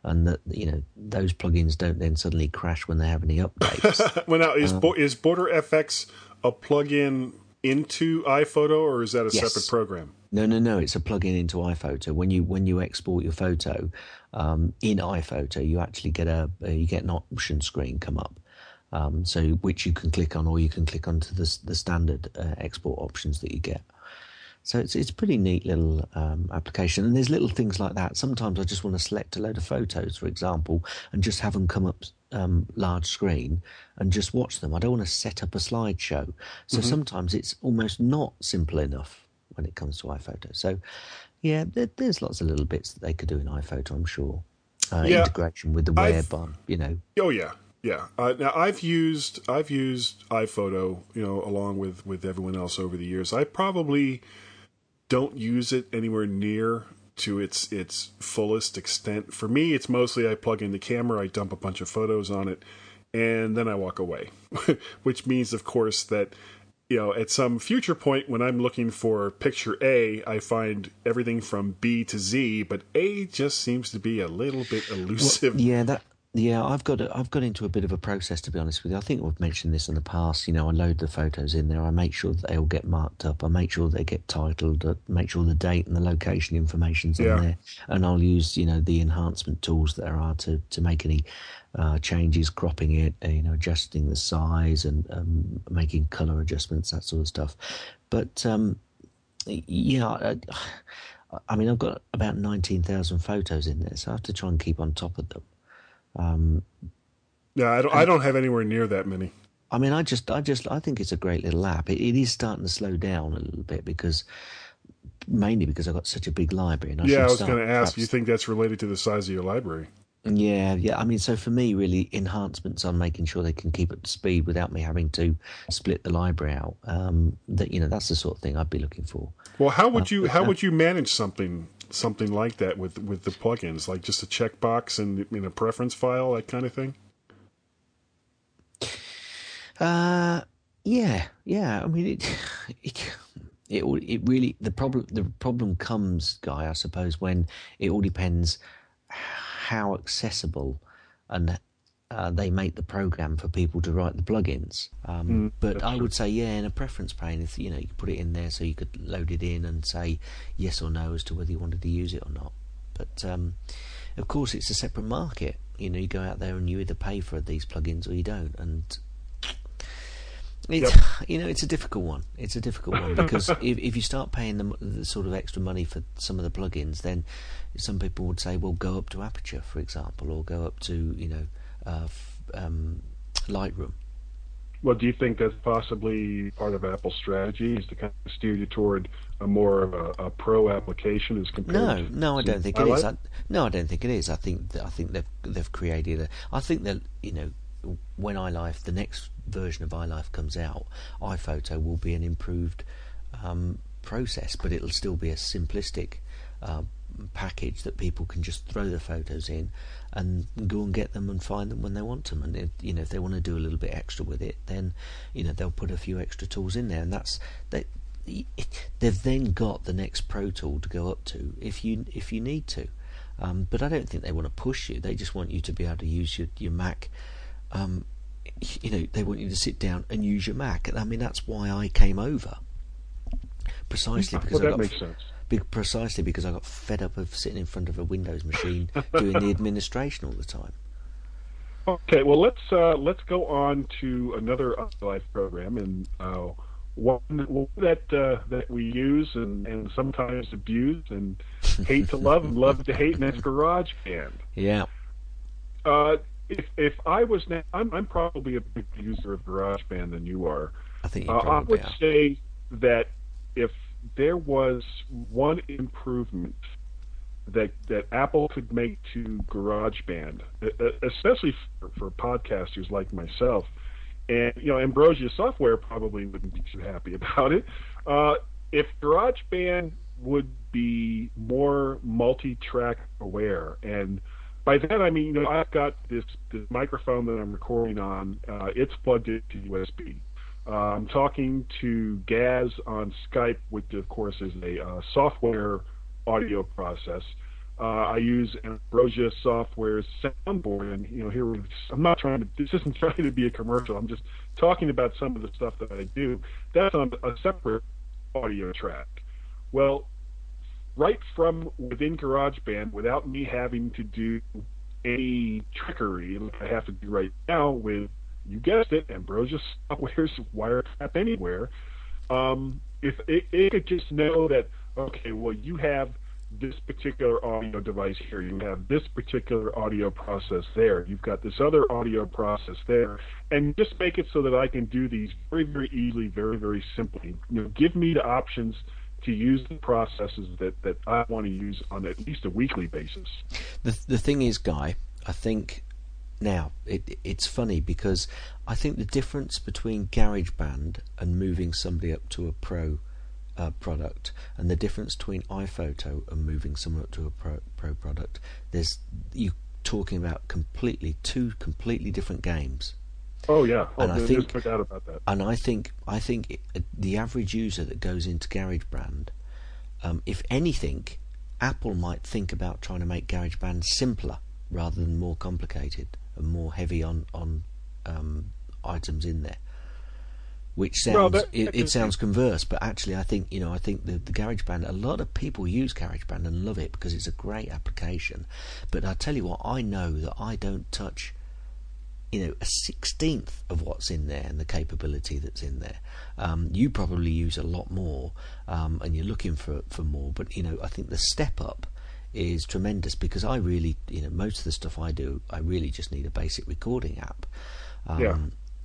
[SPEAKER 1] and that you know those plugins don't then suddenly crash when they have any updates.
[SPEAKER 3] Well, now is. Bo- is Border FX a plug-in into iPhoto, or is that a
[SPEAKER 1] Yes.
[SPEAKER 3] separate program?
[SPEAKER 1] No, no, no. It's a plugin into iPhoto. When you when you export your photo um, in iPhoto, you actually get a you get an option screen come up, um, so which you can click on, or you can click onto the the standard uh, export options that you get. So it's it's a pretty neat little um, application, and there's little things like that. Sometimes I just want to select a load of photos, for example, and just have them come up um, large screen and just watch them. I don't want to set up a slideshow. So sometimes it's almost not simple enough when it comes to iPhoto. So yeah, there, there's lots of little bits that they could do in iPhoto. I'm sure uh,
[SPEAKER 3] Yeah,
[SPEAKER 1] integration with the
[SPEAKER 3] I've-
[SPEAKER 1] web, um, you know.
[SPEAKER 3] Oh yeah, yeah. Uh, now I've used I've used iPhoto, you know, along with with everyone else over the years. I probably don't use it anywhere near to its its fullest extent. For me, it's mostly I plug in the camera, I dump a bunch of photos on it, and then I walk away. Which means, of course, that you know, at some future point when I'm looking for picture A, I find everything from B to Z, but A just seems to be a little bit elusive.
[SPEAKER 1] Yeah, that Yeah, I've got I've got into a bit of a process to be honest with you. I think we've mentioned this in the past. You know, I load the photos in there. I make sure that they all get marked up. I make sure they get titled. I make sure the date and the location information's
[SPEAKER 3] Yeah.
[SPEAKER 1] on there. And I'll use you know the enhancement tools that there are to to make any uh, changes, cropping it, uh, you know, adjusting the size and um, making color adjustments, that sort of stuff. But um, yeah, I, I mean, I've got about nineteen thousand photos in there, so I have to try and keep on top of them. Um,
[SPEAKER 3] Yeah, I don't, I don't have anywhere near that many.
[SPEAKER 1] I mean, I just, I just, I think it's a great little app. It, it is starting to slow down a little bit because, mainly because I've got such a big library. And I
[SPEAKER 3] yeah, I was going to ask. You think that's related to the size of your library?
[SPEAKER 1] Yeah, yeah. I mean, so for me, really, enhancements on making sure they can keep up to speed without me having to split the library out. Um, that you know, that's the sort of thing I'd be looking for.
[SPEAKER 3] Well, how would you how would you manage something something like that with with the plugins? Like just a checkbox and in a preference file, that kind of thing.
[SPEAKER 1] Uh, yeah, yeah. I mean, it, it, it, it really the problem the problem comes, guy. I suppose when it all depends how accessible and uh, they make the program for people to write the plugins. Um, but I would say, yeah, in a preference pane, if you know, you could put it in there so you could load it in and say yes or no as to whether you wanted to use it or not. But um, of course, it's a separate market. You know, you go out there and you either pay for these plugins or you don't, and it's you know it's a difficult one. It's a difficult one because if if you start paying them the sort of extra money for some of the plugins, then some people would say, well, go up to Aperture, for example, or go up to you know uh, um, Lightroom.
[SPEAKER 3] Well, do you think that's possibly part of Apple's strategy is to kind of steer you toward a more of a, a pro application as compared?
[SPEAKER 1] No,
[SPEAKER 3] to
[SPEAKER 1] no, I don't think it is. I, no, I don't think it is. I think that, I think they've they've created a. I think that you know when iLife, the next version of iLife comes out, iPhoto will be an improved um, process, but it'll still be a simplistic uh, package that people can just throw the photos in and go and get them and find them when they want them. And if, you know if they want to do a little bit extra with it, then you know they'll put a few extra tools in there, and that's that. They've then got the next Pro Tool to go up to if you if you need to, um, but I don't think they want to push you. They just want you to be able to use your your Mac. Um, you know, they want you to sit down and use your Mac. And I mean, that's why I came over, precisely because
[SPEAKER 3] Well,
[SPEAKER 1] I
[SPEAKER 3] that makes sense.
[SPEAKER 1] Precisely because I got fed up of sitting in front of a Windows machine doing the administration all the time.
[SPEAKER 3] Okay, well let's uh, let's go on to another iLife program and uh, one, that uh, that we use and, and sometimes abuse and hate to love and love to hate, and that's GarageBand.
[SPEAKER 1] Yeah,
[SPEAKER 3] Uh, if if I was now, I'm I'm probably a bigger user of GarageBand than you are.
[SPEAKER 1] I think you
[SPEAKER 3] Uh, I would
[SPEAKER 1] are.
[SPEAKER 3] say that if there was one improvement that that Apple could make to GarageBand, especially for, for podcasters like myself, and you know Ambrosia Software probably wouldn't be too happy about it. Uh, if GarageBand would be more multi-track aware, and by that I mean you know I've got this this microphone that I'm recording on. Uh, it's plugged into USB. I'm talking to Gaz on Skype, which of course is a uh, software audio process. Uh, I use Ambrosia Software's soundboard, and you know, here I'm not trying to. This isn't trying to be a commercial. I'm just talking about some of the stuff that I do. That's on a separate audio track. Well, right from within GarageBand, without me having to do any trickery like I have to do right now with you guessed it, Ambrosia Software's Wiretap Anywhere. Um, if it, it could just know that, okay, well, you have this particular audio device here, you have this particular audio process there, you've got this other audio process there, and just make it so that I can do these very, very easily, very, very simply. You know, give me the options to use the processes that, that I want to use on at least a weekly basis.
[SPEAKER 1] The the thing is, Guy, I think now it it's funny because I think the difference between GarageBand and moving somebody up to a pro uh, product and the difference between iPhoto and moving someone up to a pro, pro product, there's you talking about completely two completely different games.
[SPEAKER 3] Oh yeah, oh,
[SPEAKER 1] And I think-
[SPEAKER 3] doubt about that.
[SPEAKER 1] And I think I think it, the average user that goes into GarageBand, um, if anything, Apple might think about trying to make GarageBand simpler rather than more complicated. And more heavy on on um, items in there. Which sounds it, it sounds converse, but actually I think you know I think the the GarageBand a lot of people use GarageBand and love it because it's a great application. But I tell you what, I know that I don't touch you know a sixteenth of what's in there and the capability that's in there. Um, you probably use a lot more, um, and you're looking for for more. But you know, I think the step up is tremendous because I really, you know, most of the stuff I do, I really just need a basic recording app. Um,
[SPEAKER 3] Yeah.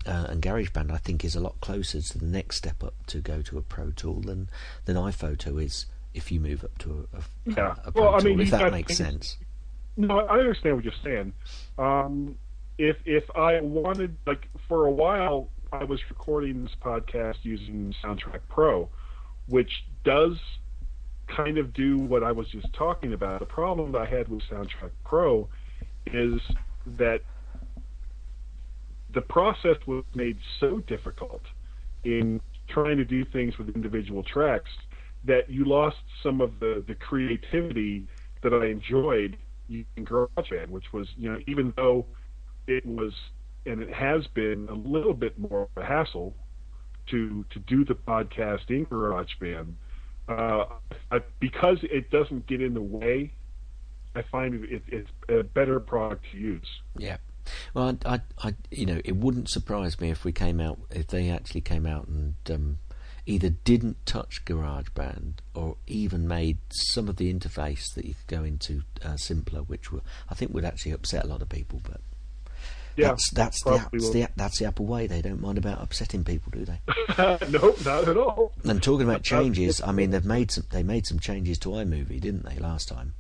[SPEAKER 1] Uh, and GarageBand, I think, is a lot closer to the next step up to go to a Pro Tool than than iPhoto is. If you move up to a, a,
[SPEAKER 3] Yeah.
[SPEAKER 1] a Pro
[SPEAKER 3] Well, I
[SPEAKER 1] Tool,
[SPEAKER 3] mean,
[SPEAKER 1] if that
[SPEAKER 3] got
[SPEAKER 1] makes sense.
[SPEAKER 3] No, I understand what you're saying. Um, if if I wanted, like, for a while, I was recording this podcast using Soundtrack Pro, which does kind of do what I was just talking about. The problem that I had with Soundtrack Pro is that the process was made so difficult in trying to do things with individual tracks that you lost some of the, the creativity that I enjoyed using GarageBand, which was, you know, even though it was and it has been a little bit more of a hassle to to do the podcast in GarageBand, uh, because it doesn't get in the way, I find it, it's a better product to use.
[SPEAKER 1] Yeah. Well, I, I, I, you know, it wouldn't surprise me if we came out if they actually came out and um, either didn't touch GarageBand or even made some of the interface that you could go into uh, simpler, which will, I think would actually upset a lot of people. But
[SPEAKER 3] Yeah,
[SPEAKER 1] that's that's the, that's the that's the Apple way. They don't mind about upsetting people, do they?
[SPEAKER 3] nope, not at all.
[SPEAKER 1] And talking about changes, I mean, they've made some they made some changes to iMovie, didn't they, last time?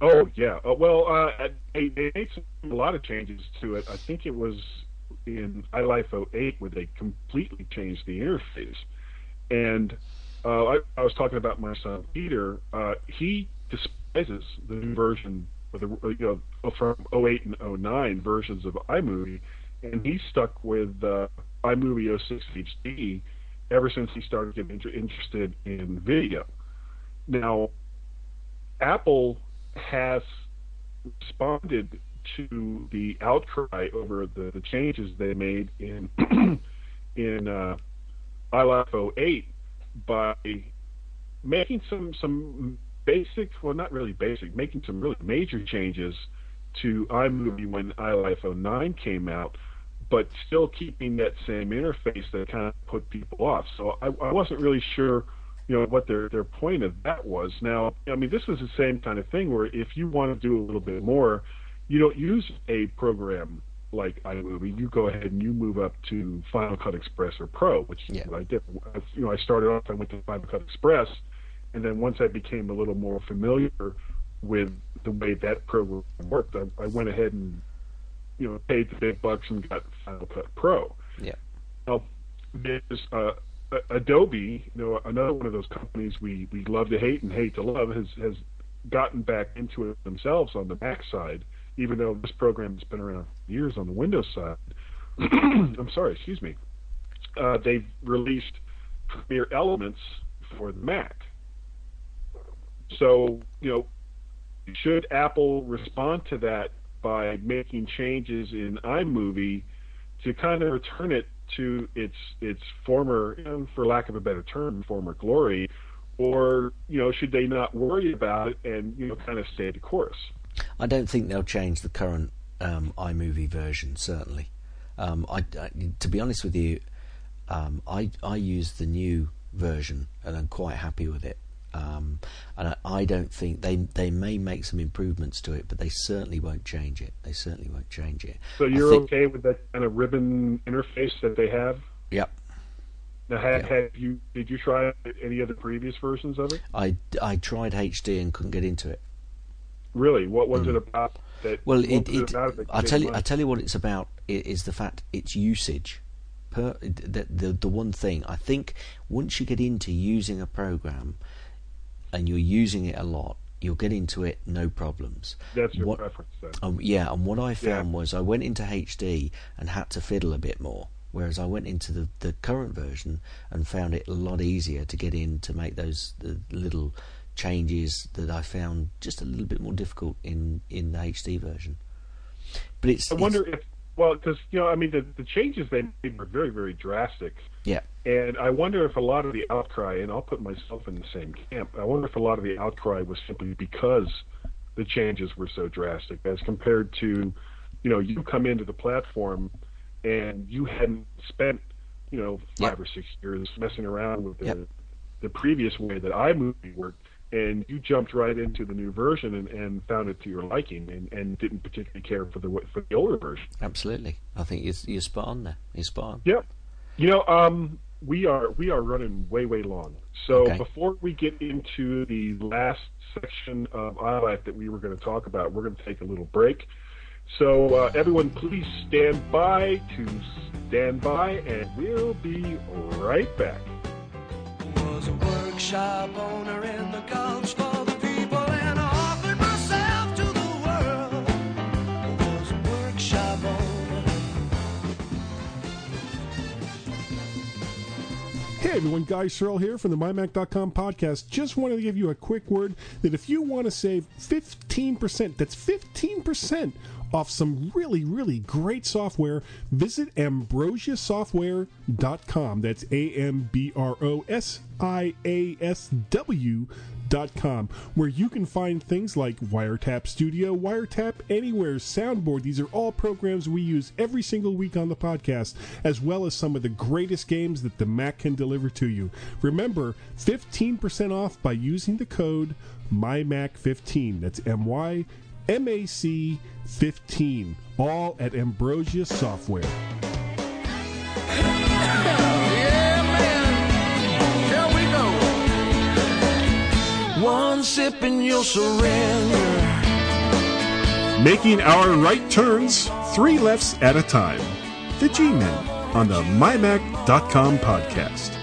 [SPEAKER 3] Oh yeah. Uh, well, uh, they, they made some, a lot of changes to it. I think it was in iLife 08 where they completely changed the interface. And uh, I, I was talking about my son Peter. Uh, he despises the new version, the you know from 08 and 09 versions of iMovie, and he's stuck with uh, iMovie 06 HD ever since he started getting inter- interested in video. Now, Apple has responded to the outcry over the, the changes they made in in uh, iLife 08 by making some some basic, well, not really basic, making some really major changes to iMovie when iLife 09 came out, but still keeping that same interface that kind of put people off. So I, I wasn't really sure, you know, what their their point of that was. Now, I mean, this is the same kind of thing where if you want to do a little bit more, you don't use a program like iMovie. You go ahead and you move up to Final Cut Express or Pro, which is what I did. You know, I started off. I went to Final Cut Express, and then once I became a little more familiar with the way that program worked, I, I went ahead and you know paid the big bucks and got Final Cut Pro.
[SPEAKER 1] Yeah.
[SPEAKER 3] Now, there's uh, Adobe, you know, another one of those companies we, we love to hate and hate to love, has has gotten back into it themselves on the Mac side, even though this program has been around years on the Windows side. I'm sorry, excuse me. Uh, they've released Premiere Elements for the Mac. So, you know, should Apple respond to that by making changes in iMovie to kind of return it to its its former, for lack of a better term, former glory, or you know, should they not worry about it and you know, kind of stay the course?
[SPEAKER 1] I don't think they'll change the current um, iMovie version. Certainly, um, I, I- to be honest with you, um, I I use the new version and I'm quite happy with it. Um, and I, I don't think they they may make some improvements to it, but they certainly won't change it. They certainly won't change it.
[SPEAKER 3] So you're
[SPEAKER 1] think-
[SPEAKER 3] okay with that kind of ribbon interface that they have?
[SPEAKER 1] Yep.
[SPEAKER 3] Now, had,
[SPEAKER 1] Yeah.
[SPEAKER 3] had you did you try any of the previous versions of it?
[SPEAKER 1] I, I tried HD and couldn't get into it.
[SPEAKER 3] Really, what was it about that?
[SPEAKER 1] Mm. Well, it, it, I tell you. I tell you what it's about is the fact it's usage. Per, the, the the one thing I think once you get into using a program and you're using it a lot, you'll get into it no problems.
[SPEAKER 3] That's your
[SPEAKER 1] What-
[SPEAKER 3] preference then.
[SPEAKER 1] Um, yeah, and what I found
[SPEAKER 3] Yeah.
[SPEAKER 1] was I went into HD and had to fiddle a bit more, whereas I went into the, the current version and found it a lot easier to get in to make those the little changes that I found just a little bit more difficult in, in the HD version. but it's.
[SPEAKER 3] I wonder if well, because you know, I mean, the the changes they made were very very drastic.
[SPEAKER 1] Yeah.
[SPEAKER 3] And I wonder if a lot of the outcry, and I'll put myself in the same camp. I wonder if a lot of the outcry was simply because the changes were so drastic, as compared to, you know, you come into the platform and you hadn't spent, you know, five
[SPEAKER 1] Yep.
[SPEAKER 3] or six years messing around with the
[SPEAKER 1] Yep.
[SPEAKER 3] the previous way that iMovie worked, and you jumped right into the new version and, and found it to your liking, and, and didn't particularly care for the for the older version.
[SPEAKER 1] Absolutely. I think you're, you're spot on there. You're spot on.
[SPEAKER 3] Yep. You know, um, we are we are running way way long. So
[SPEAKER 1] Okay.
[SPEAKER 3] before we get into the last section of iLife that we were going to talk about, we're going to take a little break. So uh, everyone, please stand by to stand by, and we'll be right back.
[SPEAKER 6] Hey everyone, Guy Serle here from the MyMac.com podcast. Just wanted to give you a quick word that if you want to save 15%, that's 15% off some really, really great software, visit ambrosiasoftware.com. That's A M B R O S I A S W where you can find things like Wiretap Studio, Wiretap Anywhere, Soundboard. These are all programs we use every single week on the podcast, as well as some of the greatest games that the Mac can deliver to you. Remember, 15% off by using the code MyMac15. That's M Y M A C 15. All at Ambrosia Software.
[SPEAKER 7] One sip and you'll surrender.
[SPEAKER 3] Making our right turns, three lefts at a time. The G-Men on the MyMac.com podcast.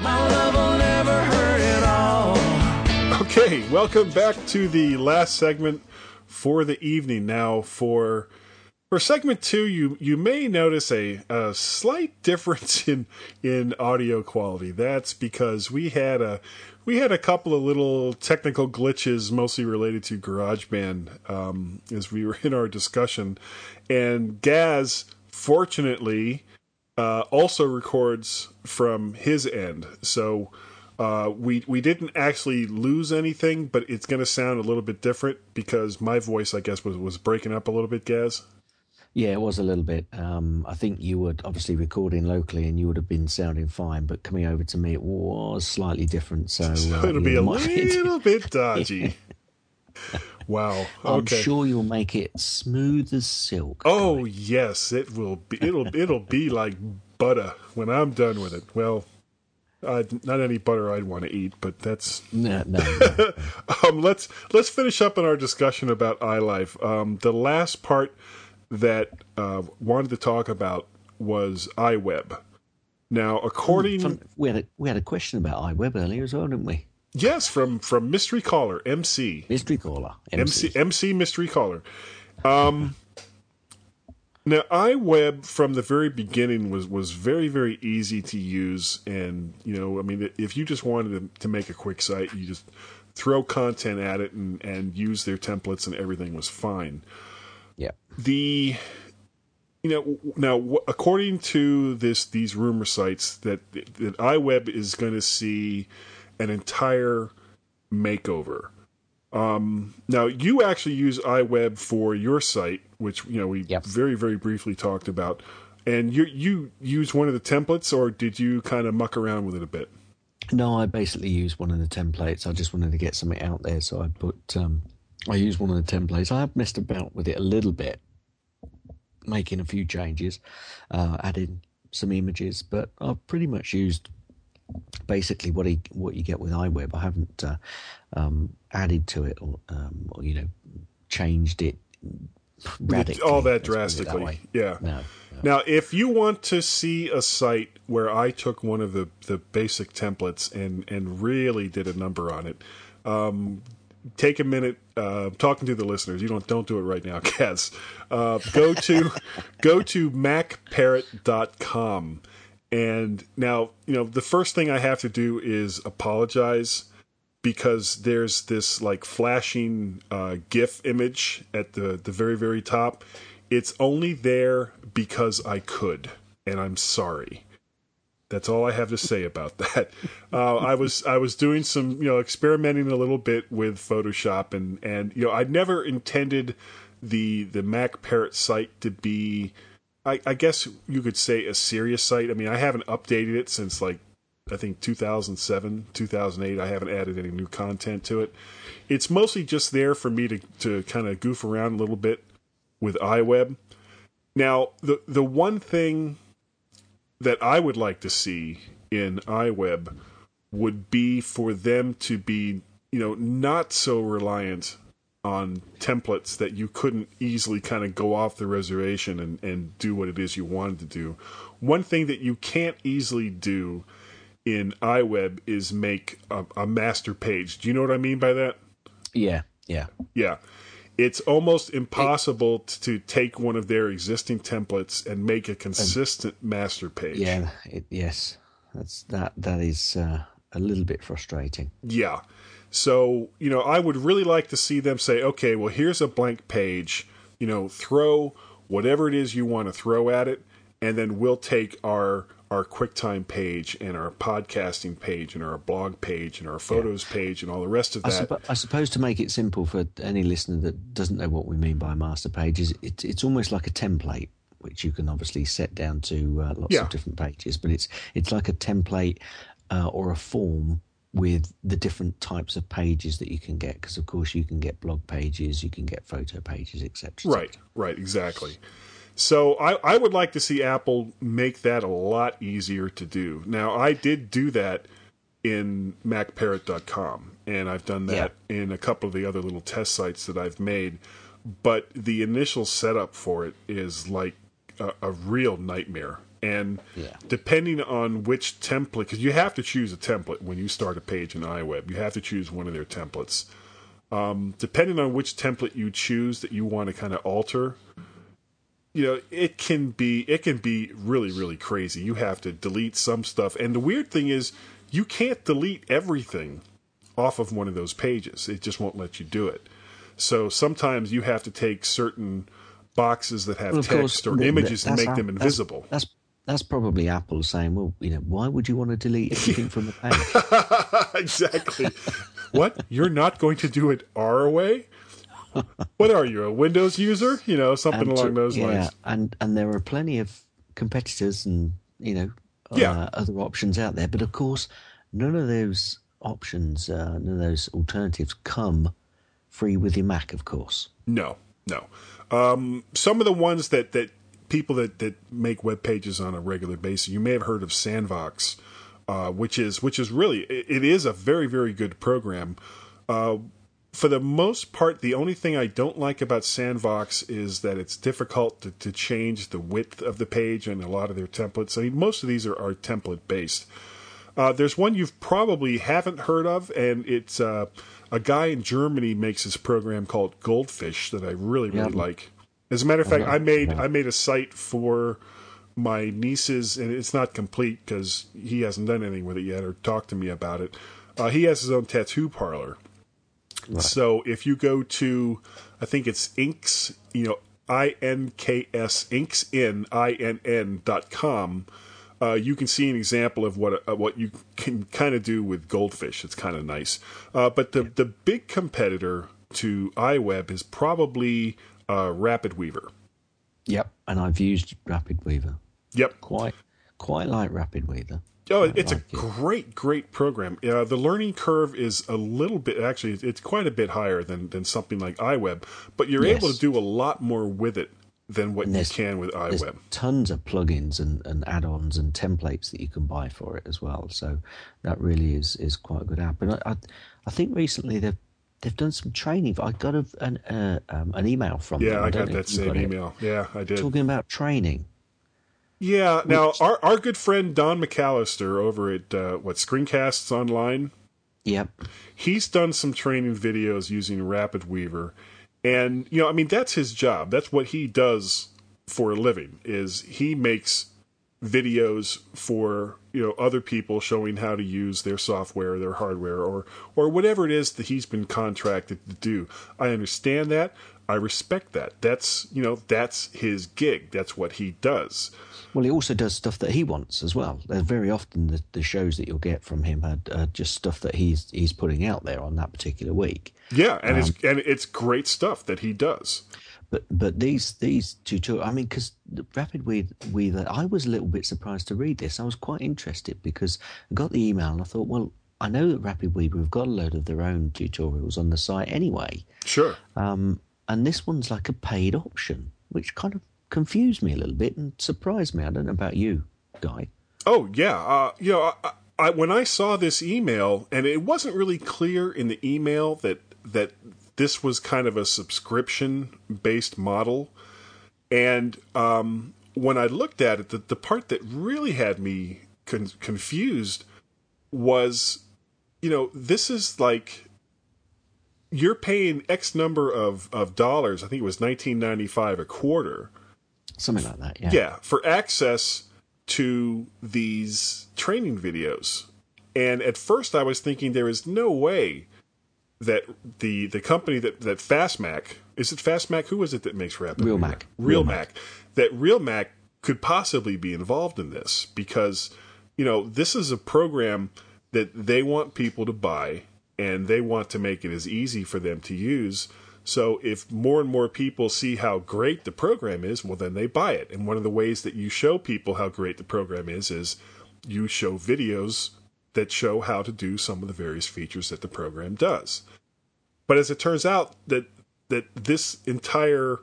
[SPEAKER 7] My love will never hurt at all.
[SPEAKER 3] Okay, welcome back to the last segment for the evening. Now, for for segment two, you you may notice a, a slight difference in in audio quality. That's because we had a we had a couple of little technical glitches, mostly related to GarageBand, um, as we were in our discussion, and Gaz, fortunately, uh, also records from his end. So uh, we we didn't actually lose anything, but it's going to sound a little bit different because my voice, I guess, was was breaking up a little bit, Gaz.
[SPEAKER 1] Yeah, it was a little bit. Um, I think you were obviously recording locally and you would have been sounding fine, but coming over to me, it was slightly different. So,
[SPEAKER 3] So
[SPEAKER 1] uh,
[SPEAKER 3] it'll be a little bit dodgy. wow.
[SPEAKER 1] I'm
[SPEAKER 3] Okay.
[SPEAKER 1] sure you'll make it smooth as silk.
[SPEAKER 3] Oh yes, it will be. It'll it'll be like butter when I'm done with it. Well, uh, not any butter I'd want to eat, but that's
[SPEAKER 1] No, no, no.
[SPEAKER 3] um, let's let's finish up on our discussion about iLife. Um, the last part that uh, wanted to talk about was iWeb. Now, according
[SPEAKER 1] Fun- we had a we had a question about iWeb earlier as well, didn't we?
[SPEAKER 3] yes, from from Mystery Caller MC
[SPEAKER 1] Mystery caller,
[SPEAKER 3] MC
[SPEAKER 1] MC.
[SPEAKER 3] MC Mystery Caller. Um, now, iWeb from the very beginning was was very very easy to use, and you know, I mean, if you just wanted to, to make a quick site, you just throw content at it and and use their templates, and everything was fine. The you know now according to this these rumor sites that that iWeb is going to see an entire makeover. Um, now you actually use iWeb for your site, which you know we
[SPEAKER 1] Yep.
[SPEAKER 3] very very briefly talked about, and you you use one of the templates, or did you kind of muck around with it a bit?
[SPEAKER 1] no, I basically used one of the templates. I just wanted to get something out there, so I put um, I used one of the templates. I have messed about with it a little bit, making a few changes, uh, adding some images, but I've pretty much used basically what he, what you get with iWeb. I haven't uh, um, added to it or, um, or you know changed it radically.
[SPEAKER 3] all that
[SPEAKER 1] let's put it
[SPEAKER 3] drastically.
[SPEAKER 1] way.
[SPEAKER 3] yeah.
[SPEAKER 1] No, no.
[SPEAKER 3] Now, if you want to see a site where I took one of the, the basic templates and, and really did a number on it, um, take a minute uh, talking to the listeners. You don't don't do it right now, Gaz. Uh, go to go to macparrot.com. And now, you know, the first thing I have to do is apologize because there's this like flashing uh, GIF image at the the very very top. It's only there because I could, and I'm sorry. That's all I have to say about that. Uh, I was I was doing some you know experimenting a little bit with Photoshop and and you know I never intended the the Mac Parrot site to be I, I guess you could say a serious site. I mean I haven't updated it since like I think 2007 2008. I haven't added any new content to it. It's mostly just there for me to to kind of goof around a little bit with iWeb. Now the the one thing that I would like to see in iWeb would be for them to be, you know, not so reliant on templates that you couldn't easily kind of go off the reservation and, and do what it is you wanted to do. One thing that you can't easily do in iWeb is make a, a master page. Do you know what I mean by that?
[SPEAKER 1] Yeah, yeah.
[SPEAKER 3] Yeah. It's almost impossible t- to take one of their existing templates and make a consistent master page.
[SPEAKER 1] Yeah, it, yes. That's that. That is uh, a little bit frustrating.
[SPEAKER 3] Yeah. So, you know, I would really like to see them say, okay, well, here's a blank page. You know, throw whatever it is you want to throw at it, and then we'll take our our QuickTime page and our podcasting page and our blog page and our photos page and all the rest of
[SPEAKER 1] I,
[SPEAKER 3] that.
[SPEAKER 1] I suppose to make it simple for any listener that doesn't know what we mean by master page is it's it's almost like a template which you can obviously set down to uh, lots
[SPEAKER 3] Yeah.
[SPEAKER 1] of different pages, but it's it's like a template uh, or a form with the different types of pages that you can get because of course you can get blog pages, you can get photo pages, etc.
[SPEAKER 3] Right, right, exactly. So I, I would like to see Apple make that a lot easier to do. Now I did do that in MacParrot.com, and I've done that in a couple of the other little test sites that I've made. But the initial setup for it is like a, a real nightmare. And
[SPEAKER 1] Yeah.
[SPEAKER 3] depending on which template, because you have to choose a template when you start a page in iWeb, you have to choose one of their templates. Um, depending on which template you choose that you want to kind of alter, you know it can be it can be really really crazy. You have to delete some stuff. And the weird thing is you can't delete everything off of one of those pages. It just won't let you do it. So sometimes you have to take certain boxes that have
[SPEAKER 1] Well,
[SPEAKER 3] text
[SPEAKER 1] course,
[SPEAKER 3] or images and make them
[SPEAKER 1] that's-
[SPEAKER 3] invisible.
[SPEAKER 1] That's, that's probably Apple saying, well, you know, why would you want to delete everything from the page?
[SPEAKER 3] exactly. What? You're not going to do it our way what are you a windows user you know something
[SPEAKER 1] And
[SPEAKER 3] along
[SPEAKER 1] to-
[SPEAKER 3] those
[SPEAKER 1] yeah,
[SPEAKER 3] lines
[SPEAKER 1] and and there are plenty of competitors and you know
[SPEAKER 3] Yeah.
[SPEAKER 1] uh, other options out there, but of course, none of those options, uh, none of those alternatives come free with your Mac, of course.
[SPEAKER 3] No, no. Um, some of the ones that, that people that, that make web pages on a regular basis, you may have heard of Sandvox, uh, which is which is really it, it is a very very good program. Uh, for the most part, the only thing I don't like about Sandvox is that it's difficult to, to change the width of the page and a lot of their templates. I mean, most of these are, are template based. Uh, there's one you've probably haven't heard of, and it's uh, a guy in Germany makes this program called Goldfish that I really really like. As a matter of fact. I made. I made a site for my nieces, and it's not complete because he hasn't done anything with it yet or talked to me about it. Uh, he has his own tattoo parlor. So if you go to, I think it's Inks, you know, I N K S Inks in I N N dot com. Uh, you can see an example of what uh, what you can kind of do with Goldfish. It's kind of nice. Uh, but the the big competitor to iWeb is probably uh, Rapid Weaver.
[SPEAKER 1] Yep, and I've used Rapid Weaver.
[SPEAKER 3] Yep.
[SPEAKER 1] Quite, quite like Rapid Weaver.
[SPEAKER 3] Oh,
[SPEAKER 1] I
[SPEAKER 3] it's a
[SPEAKER 1] it.
[SPEAKER 3] great, great program. Uh, the learning curve is a little bit, actually, it's quite a bit higher than, than something like iWeb, but you're
[SPEAKER 1] Yes.
[SPEAKER 3] able to do a lot more with it than what you can with
[SPEAKER 1] There's
[SPEAKER 3] iWeb.
[SPEAKER 1] tons of plugins and, and add-ons and templates that you can buy for it as well. So that really is, is quite a good app. And I, I, I think recently they've they've done some training. I got a, an uh, um, an email from
[SPEAKER 3] Yeah,
[SPEAKER 1] them.
[SPEAKER 3] I
[SPEAKER 1] don't
[SPEAKER 3] got that same
[SPEAKER 1] got it,
[SPEAKER 3] email. Yeah, I did.
[SPEAKER 1] talking about training.
[SPEAKER 3] Yeah, now our, our good friend Don McAllister over at, uh, what, Screencasts Online,
[SPEAKER 1] Yep.
[SPEAKER 3] he's done some training videos using Rapid Weaver, and you know, I mean, that's his job. That's what he does for a living. Is he makes videos for you know other people showing how to use their software, their hardware, or or whatever it is that he's been contracted to do. I understand that. I respect that. That's you know that's his gig. That's what he does.
[SPEAKER 1] Well, he also does stuff that he wants as well. Very often the, the shows that you'll get from him are, are just stuff that he's he's putting out there on that particular week.
[SPEAKER 3] Yeah, and it's and it's great stuff that he does.
[SPEAKER 1] But but these these tutorials, I mean, because Rapid I was a little bit surprised to read this. I was quite interested because I got the email and I thought, well, I know that Rapid Weaver have got a load of their own tutorials on the site anyway,
[SPEAKER 3] Sure.
[SPEAKER 1] um, and this one's like a paid option, which kind of confused me a little bit and surprised me. I don't know about you, Guy.
[SPEAKER 3] Oh yeah, uh, you know, I, I, when I saw this email, and it wasn't really clear in the email that that this was kind of a subscription based model, and um, when I looked at it, the, the part that really had me con- confused was, you know, this is like you're paying X number of, of dollars. I think it was nineteen ninety five a quarter
[SPEAKER 1] Something like that, yeah.
[SPEAKER 3] yeah for access to these training videos. And at first i was thinking there is no way that the the company that that fastmac is it fastmac? Who is it that makes rapid
[SPEAKER 1] Real Mac.
[SPEAKER 3] real
[SPEAKER 1] Real
[SPEAKER 3] mac. That real mac could possibly be involved in this because you know this is a program that they want people to buy and they want to make it as easy for them to use so if more and more people see how great the program is, well, then they buy it. And one of the ways that you show people how great the program is is you show videos that show how to do some of the various features that the program does. But as it turns out that that this entire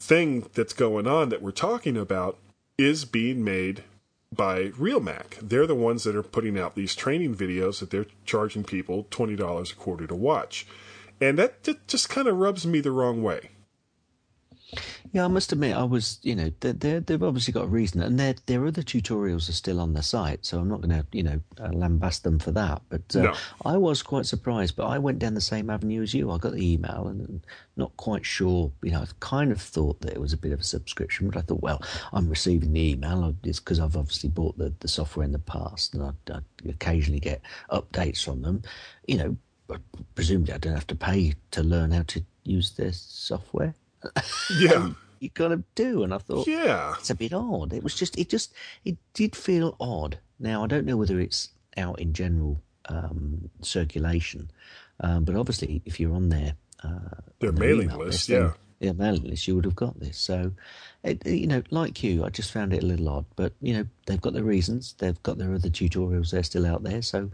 [SPEAKER 3] thing that's going on that we're talking about is being made by RealMac. They're the ones that are putting out these training videos that they're charging people twenty dollars a quarter to watch, and that ju- just kind of rubs me the wrong way.
[SPEAKER 1] Yeah, I must admit, I was, you know, they're, they've obviously got a reason, and their their other tutorials are still on the site, so I'm not going to, you know, uh, lambast them for that. But uh,
[SPEAKER 3] No.
[SPEAKER 1] I was quite surprised, but I went down the same avenue as you. I got the email and, and not quite sure, you know, I kind of thought that it was a bit of a subscription, but I thought, well, I'm receiving the email. It's because I've obviously bought the, the software in the past, and I, I occasionally get updates from them. You know, presumably I don't have to pay to learn how to use their software
[SPEAKER 3] Yeah,
[SPEAKER 1] you kind of do. And I thought,
[SPEAKER 3] yeah,
[SPEAKER 1] it's a bit odd. It was just, it just, it did feel odd. Now, I don't know whether it's out in general um, circulation, um, but obviously, if you're on their, uh,
[SPEAKER 3] Their mailing list,
[SPEAKER 1] then-
[SPEAKER 3] yeah.
[SPEAKER 1] Yeah, mailing list, you would have got this. So, it, you know, like you, I just found it a little odd. But you know, they've got their reasons. They've got their other tutorials. They're still out there. So,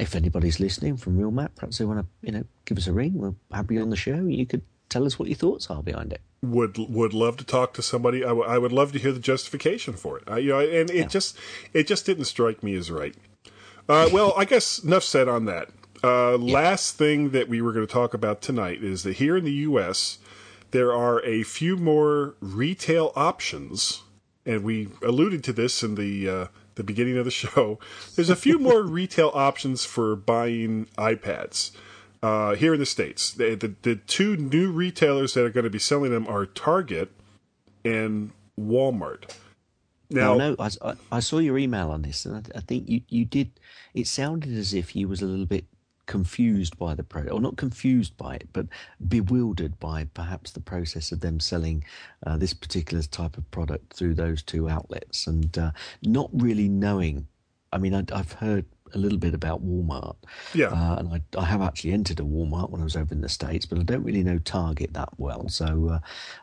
[SPEAKER 1] if anybody's listening from Real Mac, perhaps they want to, you know, give us a ring. We'll have you on the show. You could tell us what your thoughts are behind it.
[SPEAKER 3] would would love to talk to somebody. I, w- I would love to hear the justification for it. I, you know, and it just it just didn't strike me as right. Uh, well, I guess enough said on that. Uh, Last thing that we were going to talk about tonight is that here in the U.S. there are a few more retail options, and we alluded to this in the uh, the beginning of the show. There's a few more retail options for buying iPads uh, here in the states. The, the the two new retailers that are going to be selling them are Target and Walmart. Now,
[SPEAKER 1] no, I, I, I saw your email on this, and I, I think you, you did. It sounded as if you was a little bit confused by the pro, or not confused by it, but bewildered by perhaps the process of them selling uh, this particular type of product through those two outlets, and uh, not really knowing. I mean, I, I've heard a little bit about Walmart,
[SPEAKER 3] Yeah.
[SPEAKER 1] uh, and I, I have actually entered a Walmart when I was over in the states, but I don't really know Target that well, so uh,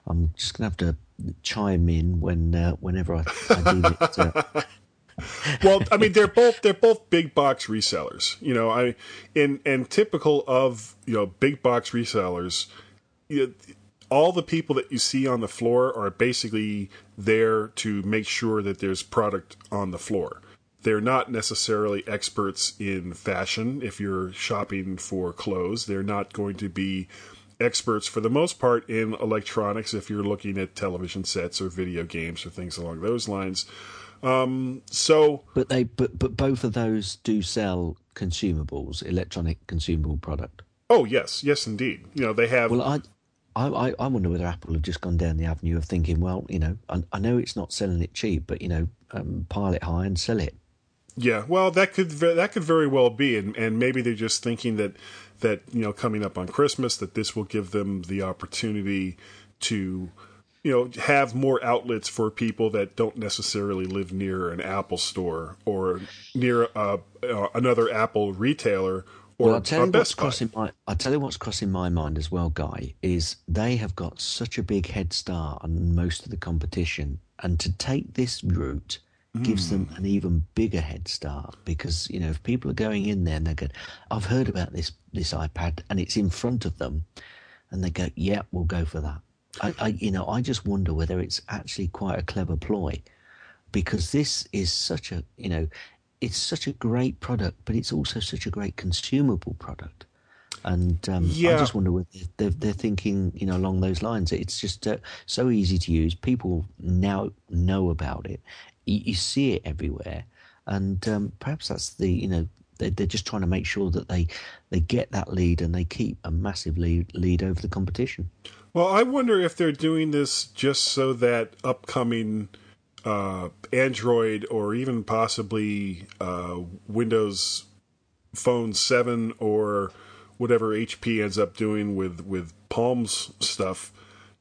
[SPEAKER 1] I'm just gonna have to chime in when uh, whenever I, I deem it.
[SPEAKER 3] Well, I mean, they're both they're both big box resellers. You know, I in and typical of you know big box resellers. You, all the people that you see on the floor are basically there to make sure that there's product on the floor. They're not necessarily experts in fashion. If you're shopping for clothes, they're not going to be experts for the most part in electronics if you're looking at television sets or video games or things along those lines. Um, so
[SPEAKER 1] but they but but both of those do sell consumables, electronic consumable product.
[SPEAKER 3] Oh yes, yes indeed. You know they have.
[SPEAKER 1] Well, I. I, I- wonder whether Apple have just gone down the avenue of thinking, well, you know, I, I know it's not selling it cheap, but you know, um, pile it high and sell it.
[SPEAKER 3] Yeah, well, that could that could very well be, and and maybe they're just thinking that that you know coming up on Christmas that this will give them the opportunity to you know have more outlets for people that don't necessarily live near an Apple store or near uh, uh, another Apple retailer or
[SPEAKER 1] Well, I'll tell you what's
[SPEAKER 3] Buy.
[SPEAKER 1] crossing my. I'll tell you what's crossing my mind as well, Guy. Is they have got such a big head start on most of the competition, and to take this route gives them an even bigger head start because you know if people are going in there and they're going, I've heard about this this iPad and it's in front of them, and they go, yeah, we'll go for that. I, I you know I just wonder whether it's actually quite a clever ploy because this is such a you know it's such a great product but it's also such a great consumable product. And um,
[SPEAKER 3] Yeah.
[SPEAKER 1] I just wonder whether they're, they're thinking you know along those lines. It's just uh, so easy to use. People now know about it. You, you see it everywhere. And um, perhaps that's the you know they're, they're just trying to make sure that they they get that lead and they keep a massive lead, lead over the competition
[SPEAKER 3] Well, I wonder if they're doing this just so that upcoming uh, Android or even possibly uh, Windows Phone 7 or whatever HP ends up doing with, with Palm's stuff,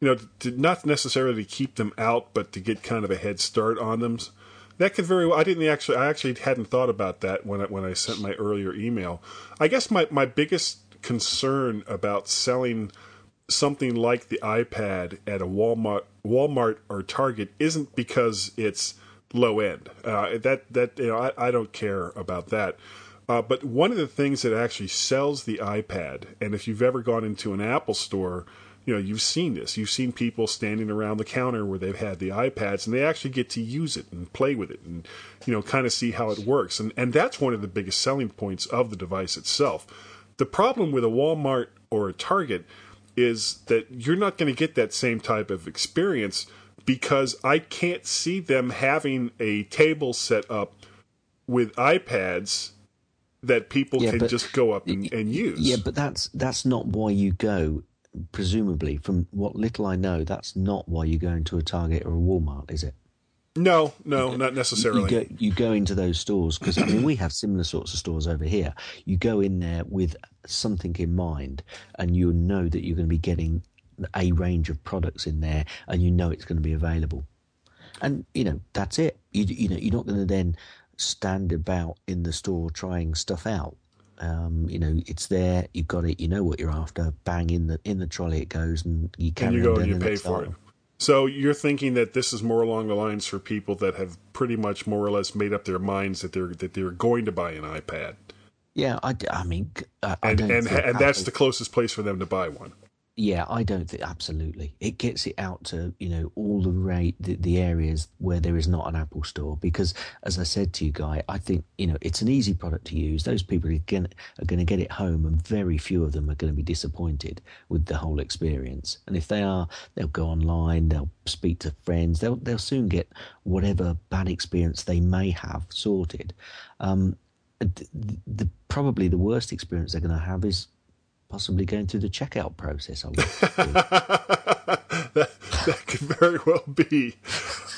[SPEAKER 3] you know, to not necessarily to keep them out, but to get kind of a head start on them. That could very well. I didn't actually. I actually hadn't thought about that when I, when I sent my earlier email. I guess my, my biggest concern about selling something like the iPad at a Walmart, Walmart or Target isn't because it's low end. Uh, that that you know, I, I don't care about that. Uh, but one of the things that actually sells the iPad, and if you've ever gone into an Apple store, you know you've seen this. You've seen people standing around the counter where they've had the iPads, and they actually get to use it and play with it, and you know kind of see how it works. And and that's one of the biggest selling points of the device itself. The problem with a Walmart or a Target is that you're not going to get that same type of experience because I can't see them having a table set up with iPads that people
[SPEAKER 1] Yeah,
[SPEAKER 3] can
[SPEAKER 1] but-
[SPEAKER 3] just go up and, and use.
[SPEAKER 1] Yeah, but that's that's not why you go. Presumably, from what little I know, that's not why you go into a Target or a Walmart, is it?
[SPEAKER 3] No, no, not necessarily.
[SPEAKER 1] You go, you go into those stores because I mean we have similar sorts of stores over here. You go in there with something in mind, and you know that you're going to be getting a range of products in there, and you know it's going to be available. And you know that's it. You you know you're not going to then stand about in the store trying stuff out. Um, you know it's there. You've got it. You know what you're after. Bang in the in the trolley it goes, and you
[SPEAKER 3] and
[SPEAKER 1] carry
[SPEAKER 3] you
[SPEAKER 1] on
[SPEAKER 3] go and you pay for
[SPEAKER 1] aisle.
[SPEAKER 3] So you're thinking that this is more along the lines for people that have pretty much more or less made up their minds that they're that they're going to buy an iPad,
[SPEAKER 1] Yeah, I, I mean, I, I
[SPEAKER 3] and and that's the closest place for them to buy one.
[SPEAKER 1] Yeah, I don't think absolutely. It gets it out to you know all the rate the, the areas where there is not an Apple store because, as I said to you, Guy, I think you know it's an easy product to use. Those people are going are going to get it home, and very few of them are going to be disappointed with the whole experience. And if they are, they'll go online, they'll speak to friends, they'll they'll soon get whatever bad experience they may have sorted. Um, the, the probably the worst experience they're going to have is possibly going through the checkout process. I
[SPEAKER 3] that, that could very well be.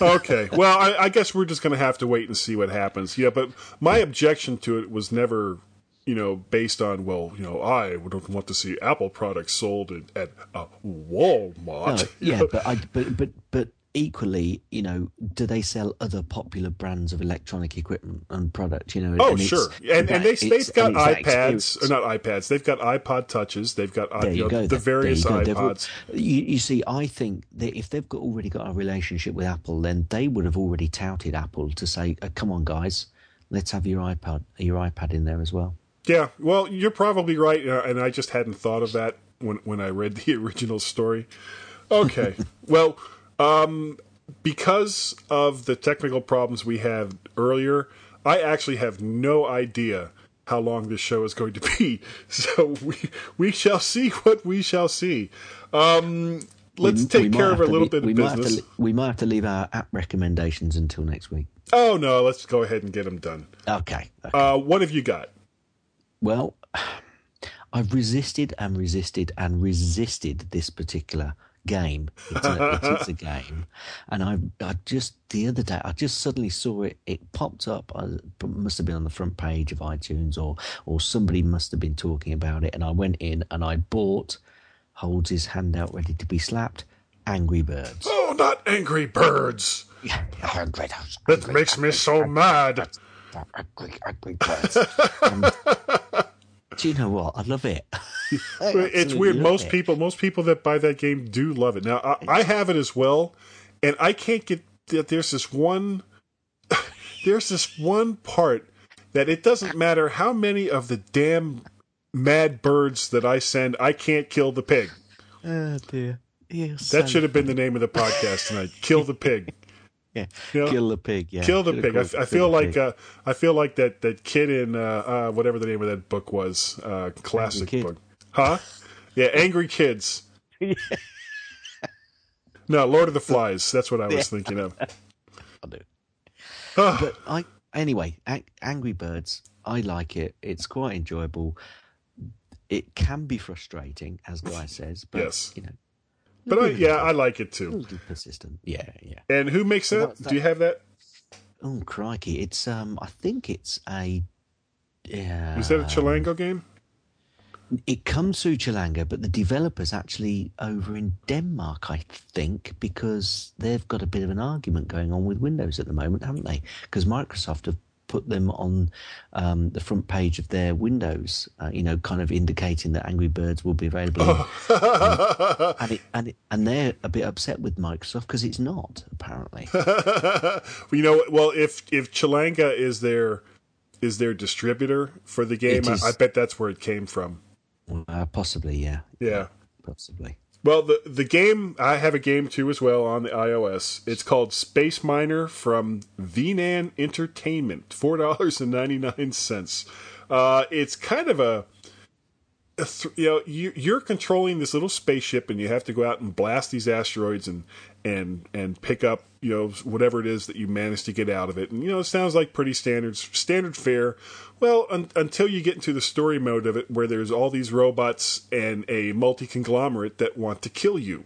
[SPEAKER 3] Okay. Well, I, I guess we're just going to have to wait and see what happens. Yeah, but my objection to it was never, you know, based on well, you know, I don't want to see Apple products sold at, at a Walmart.
[SPEAKER 1] No, yeah, but I but but but equally, you know, do they sell other popular brands of electronic equipment and product? You know,
[SPEAKER 3] Oh,
[SPEAKER 1] and
[SPEAKER 3] sure, and and they they've got iPads or not iPads. They've got iPod touches. They've got
[SPEAKER 1] There
[SPEAKER 3] you know,
[SPEAKER 1] go.
[SPEAKER 3] the
[SPEAKER 1] then.
[SPEAKER 3] various
[SPEAKER 1] you
[SPEAKER 3] iPods.
[SPEAKER 1] You, you see, I think that if they've got already got a relationship with Apple, then they would have already touted Apple to say, uh, "Come on, guys, let's have your iPad, your iPad in there as well."
[SPEAKER 3] Yeah, well, you're probably right, uh, and I just hadn't thought of that when when I read the original story. Okay, well, um, because of the technical problems we had earlier, I actually have no idea how long this show is going to be. So we we shall see what we shall see. Um, let's
[SPEAKER 1] We-
[SPEAKER 3] take
[SPEAKER 1] we
[SPEAKER 3] care of a little
[SPEAKER 1] le-
[SPEAKER 3] bit
[SPEAKER 1] we
[SPEAKER 3] of
[SPEAKER 1] might have to
[SPEAKER 3] business.
[SPEAKER 1] we might have to leave our app recommendations until next week.
[SPEAKER 3] Oh no, let's go ahead and get them done.
[SPEAKER 1] Okay. okay.
[SPEAKER 3] Uh, what have you got?
[SPEAKER 1] Well, I've resisted and resisted and resisted this particular game. It's a, it is a game, and I, I just the other day I just suddenly saw it. It popped up. I must have been on the front page of iTunes, or or somebody must have been talking about it. And I went in and I bought. Holds his hand out, ready to be slapped. Angry Birds.
[SPEAKER 3] Oh, not Angry Birds.
[SPEAKER 1] Yeah, Angry.
[SPEAKER 3] That makes me so mad.
[SPEAKER 1] Angry, angry Birds. Um, do you know what? I love it.
[SPEAKER 3] It's weird. Most
[SPEAKER 1] it.
[SPEAKER 3] people, most people that buy that game do love it. Now, I, I have it as well, and I can't get that. There's this one. There's this one part that it doesn't matter how many of the damn mad birds that I send, I can't kill the pig.
[SPEAKER 1] Oh dear. You're
[SPEAKER 3] That should have been the name of the podcast tonight. Kill the pig.
[SPEAKER 1] Yeah.
[SPEAKER 3] You know,
[SPEAKER 1] Kill the pig. Yeah.
[SPEAKER 3] Kill the
[SPEAKER 1] Should've
[SPEAKER 3] pig. I, I feel like uh, I feel like that that kid in uh, uh, whatever the name of that book was, uh, classic book, huh? Yeah, Angry Kids. No, Lord of the Flies. That's what I was thinking of.
[SPEAKER 1] I'll do. But I anyway, Ang- Angry Birds. I like it. It's quite enjoyable. It can be frustrating, as Guy says, but
[SPEAKER 3] Yes.
[SPEAKER 1] you know,
[SPEAKER 3] but I, yeah, I like it too.
[SPEAKER 1] little persistent. Yeah, yeah.
[SPEAKER 3] And who makes that?
[SPEAKER 1] What's
[SPEAKER 3] Do you have that?
[SPEAKER 1] Oh crikey! It's um, I think it's a. Yeah.
[SPEAKER 3] Is that a Chillingo game?
[SPEAKER 1] It comes through Chillingo, but the developers actually over in Denmark, I think, because they've got a bit of an argument going on with Windows at the moment, haven't they? Because Microsoft have put them on um, the front page of their Windows, uh, you know, kind of indicating that Angry Birds will be available. in- and, it, and, it, and they're a bit upset with Microsoft because it's not, apparently.
[SPEAKER 3] Well, you know, well, if if Chillingo is their is their distributor for the game, I. I bet that's where it came from.
[SPEAKER 1] Uh, possibly, yeah.
[SPEAKER 3] Yeah.
[SPEAKER 1] Possibly.
[SPEAKER 3] Well, the the game I have a game too as well on the iOS. It's called Space Miner from Venan Entertainment, four dollars and ninety nine cents. Uh, it's kind of a, you know you, you're controlling this little spaceship and you have to go out and blast these asteroids and and and pick up you know whatever it is that you manage to get out of it. And you know it sounds like pretty standard standard fare. Well, un- until you get into the story mode of it, where there's all these robots and a multi conglomerate that want to kill you.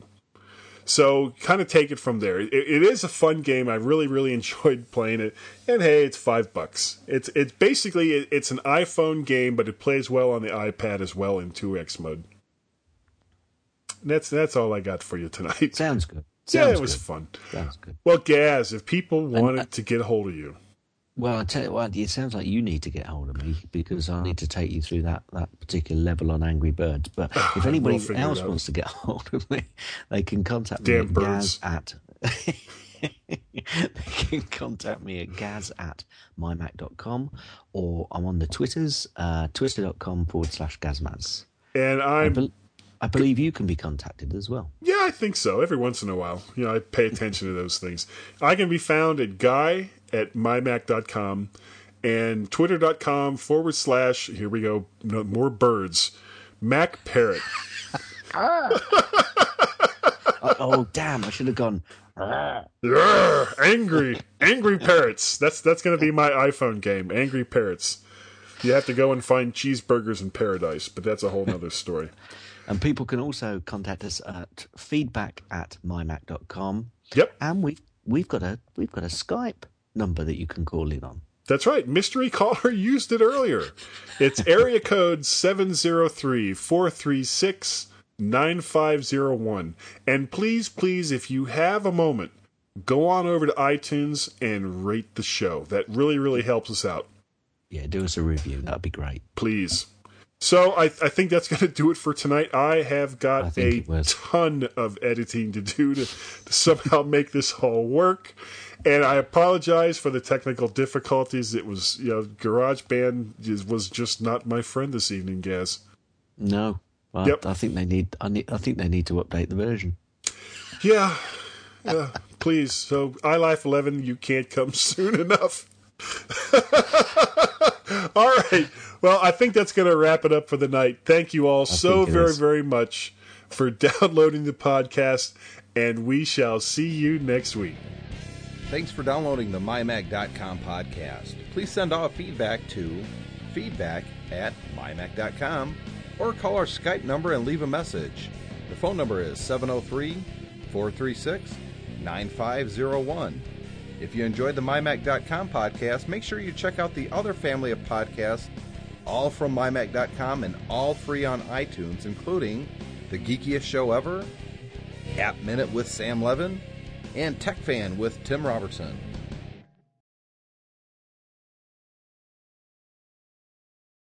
[SPEAKER 3] So, kind of take it from there. It, it is a fun game. I really, really enjoyed playing it. And hey, it's five bucks. It's it's basically it, it's an iPhone game, but it plays well on the iPad as well in 2x mode. And that's that's all I got for you tonight.
[SPEAKER 1] Sounds good.
[SPEAKER 3] yeah,
[SPEAKER 1] Sounds
[SPEAKER 3] it was
[SPEAKER 1] good.
[SPEAKER 3] fun.
[SPEAKER 1] Sounds good.
[SPEAKER 3] Well, Gaz, if people wanted
[SPEAKER 1] uh,
[SPEAKER 3] to get a hold of you,
[SPEAKER 1] Well, I tell you what, it sounds like you need to get hold of me because I need to take you through that, that particular level on Angry Birds. But if anybody
[SPEAKER 3] it
[SPEAKER 1] else wants to get hold of me, they can contact
[SPEAKER 3] Damn
[SPEAKER 1] me at
[SPEAKER 3] birds.
[SPEAKER 1] gaz at. they can contact me at gaz at mymac.com or I'm on the Twitters, uh, twitter.com forward slash gazmaz.
[SPEAKER 3] and
[SPEAKER 1] I,
[SPEAKER 3] I'm
[SPEAKER 1] I believe you can be contacted as well.
[SPEAKER 3] Yeah, I think so. Every once in a while, you know, I pay attention to those things. I can be found at guy at mymac.com and twitter.com forward slash, here we go, no, more birds, Mac Parrot.
[SPEAKER 1] oh, oh, damn, I should have gone.
[SPEAKER 3] Yarr, angry, angry parrots. That's that's going to be my iPhone game, Angry Parrots. You have to go and find cheeseburgers in paradise, but that's a whole nother story.
[SPEAKER 1] And people can also contact us at feedback at mymac.com.
[SPEAKER 3] Yep,
[SPEAKER 1] And we've we've got a we've got a Skype number that you can call in on.
[SPEAKER 3] That's right. Mystery caller used it earlier. It's area code 703-436-9501. And please, please, if you have a moment, go on over to iTunes and rate the show. That really, really helps us out.
[SPEAKER 1] Yeah, do us a review. That'd be great.
[SPEAKER 3] Please. So I, I think that's going to do it for tonight. I have got
[SPEAKER 1] think
[SPEAKER 3] a ton of editing to do to, to somehow make this all work. And I apologize for the technical difficulties. It was, you know, GarageBand was just not my friend this evening, Gaz.
[SPEAKER 1] No. Well,
[SPEAKER 3] Yep.
[SPEAKER 1] I think they need I need I think they need to update the version.
[SPEAKER 3] Yeah, yeah, please. So iLife 11, you can't come soon enough. all right. Well, I think that's going to wrap it up for the night. Thank you all so very,
[SPEAKER 1] is.
[SPEAKER 3] very much for downloading the podcast, and we shall see you next week.
[SPEAKER 5] Thanks for downloading the MyMac.com podcast. Please send off feedback to feedback at MyMac.com or call our Skype number and leave a message. The phone number is 703 436 9501. If you enjoyed the MyMac.com podcast, make sure you check out the other family of podcasts, all from MyMac.com and all free on iTunes, including The Geekiest Show Ever, App Minute with Sam Levin, and Tech Fan with Tim Robertson.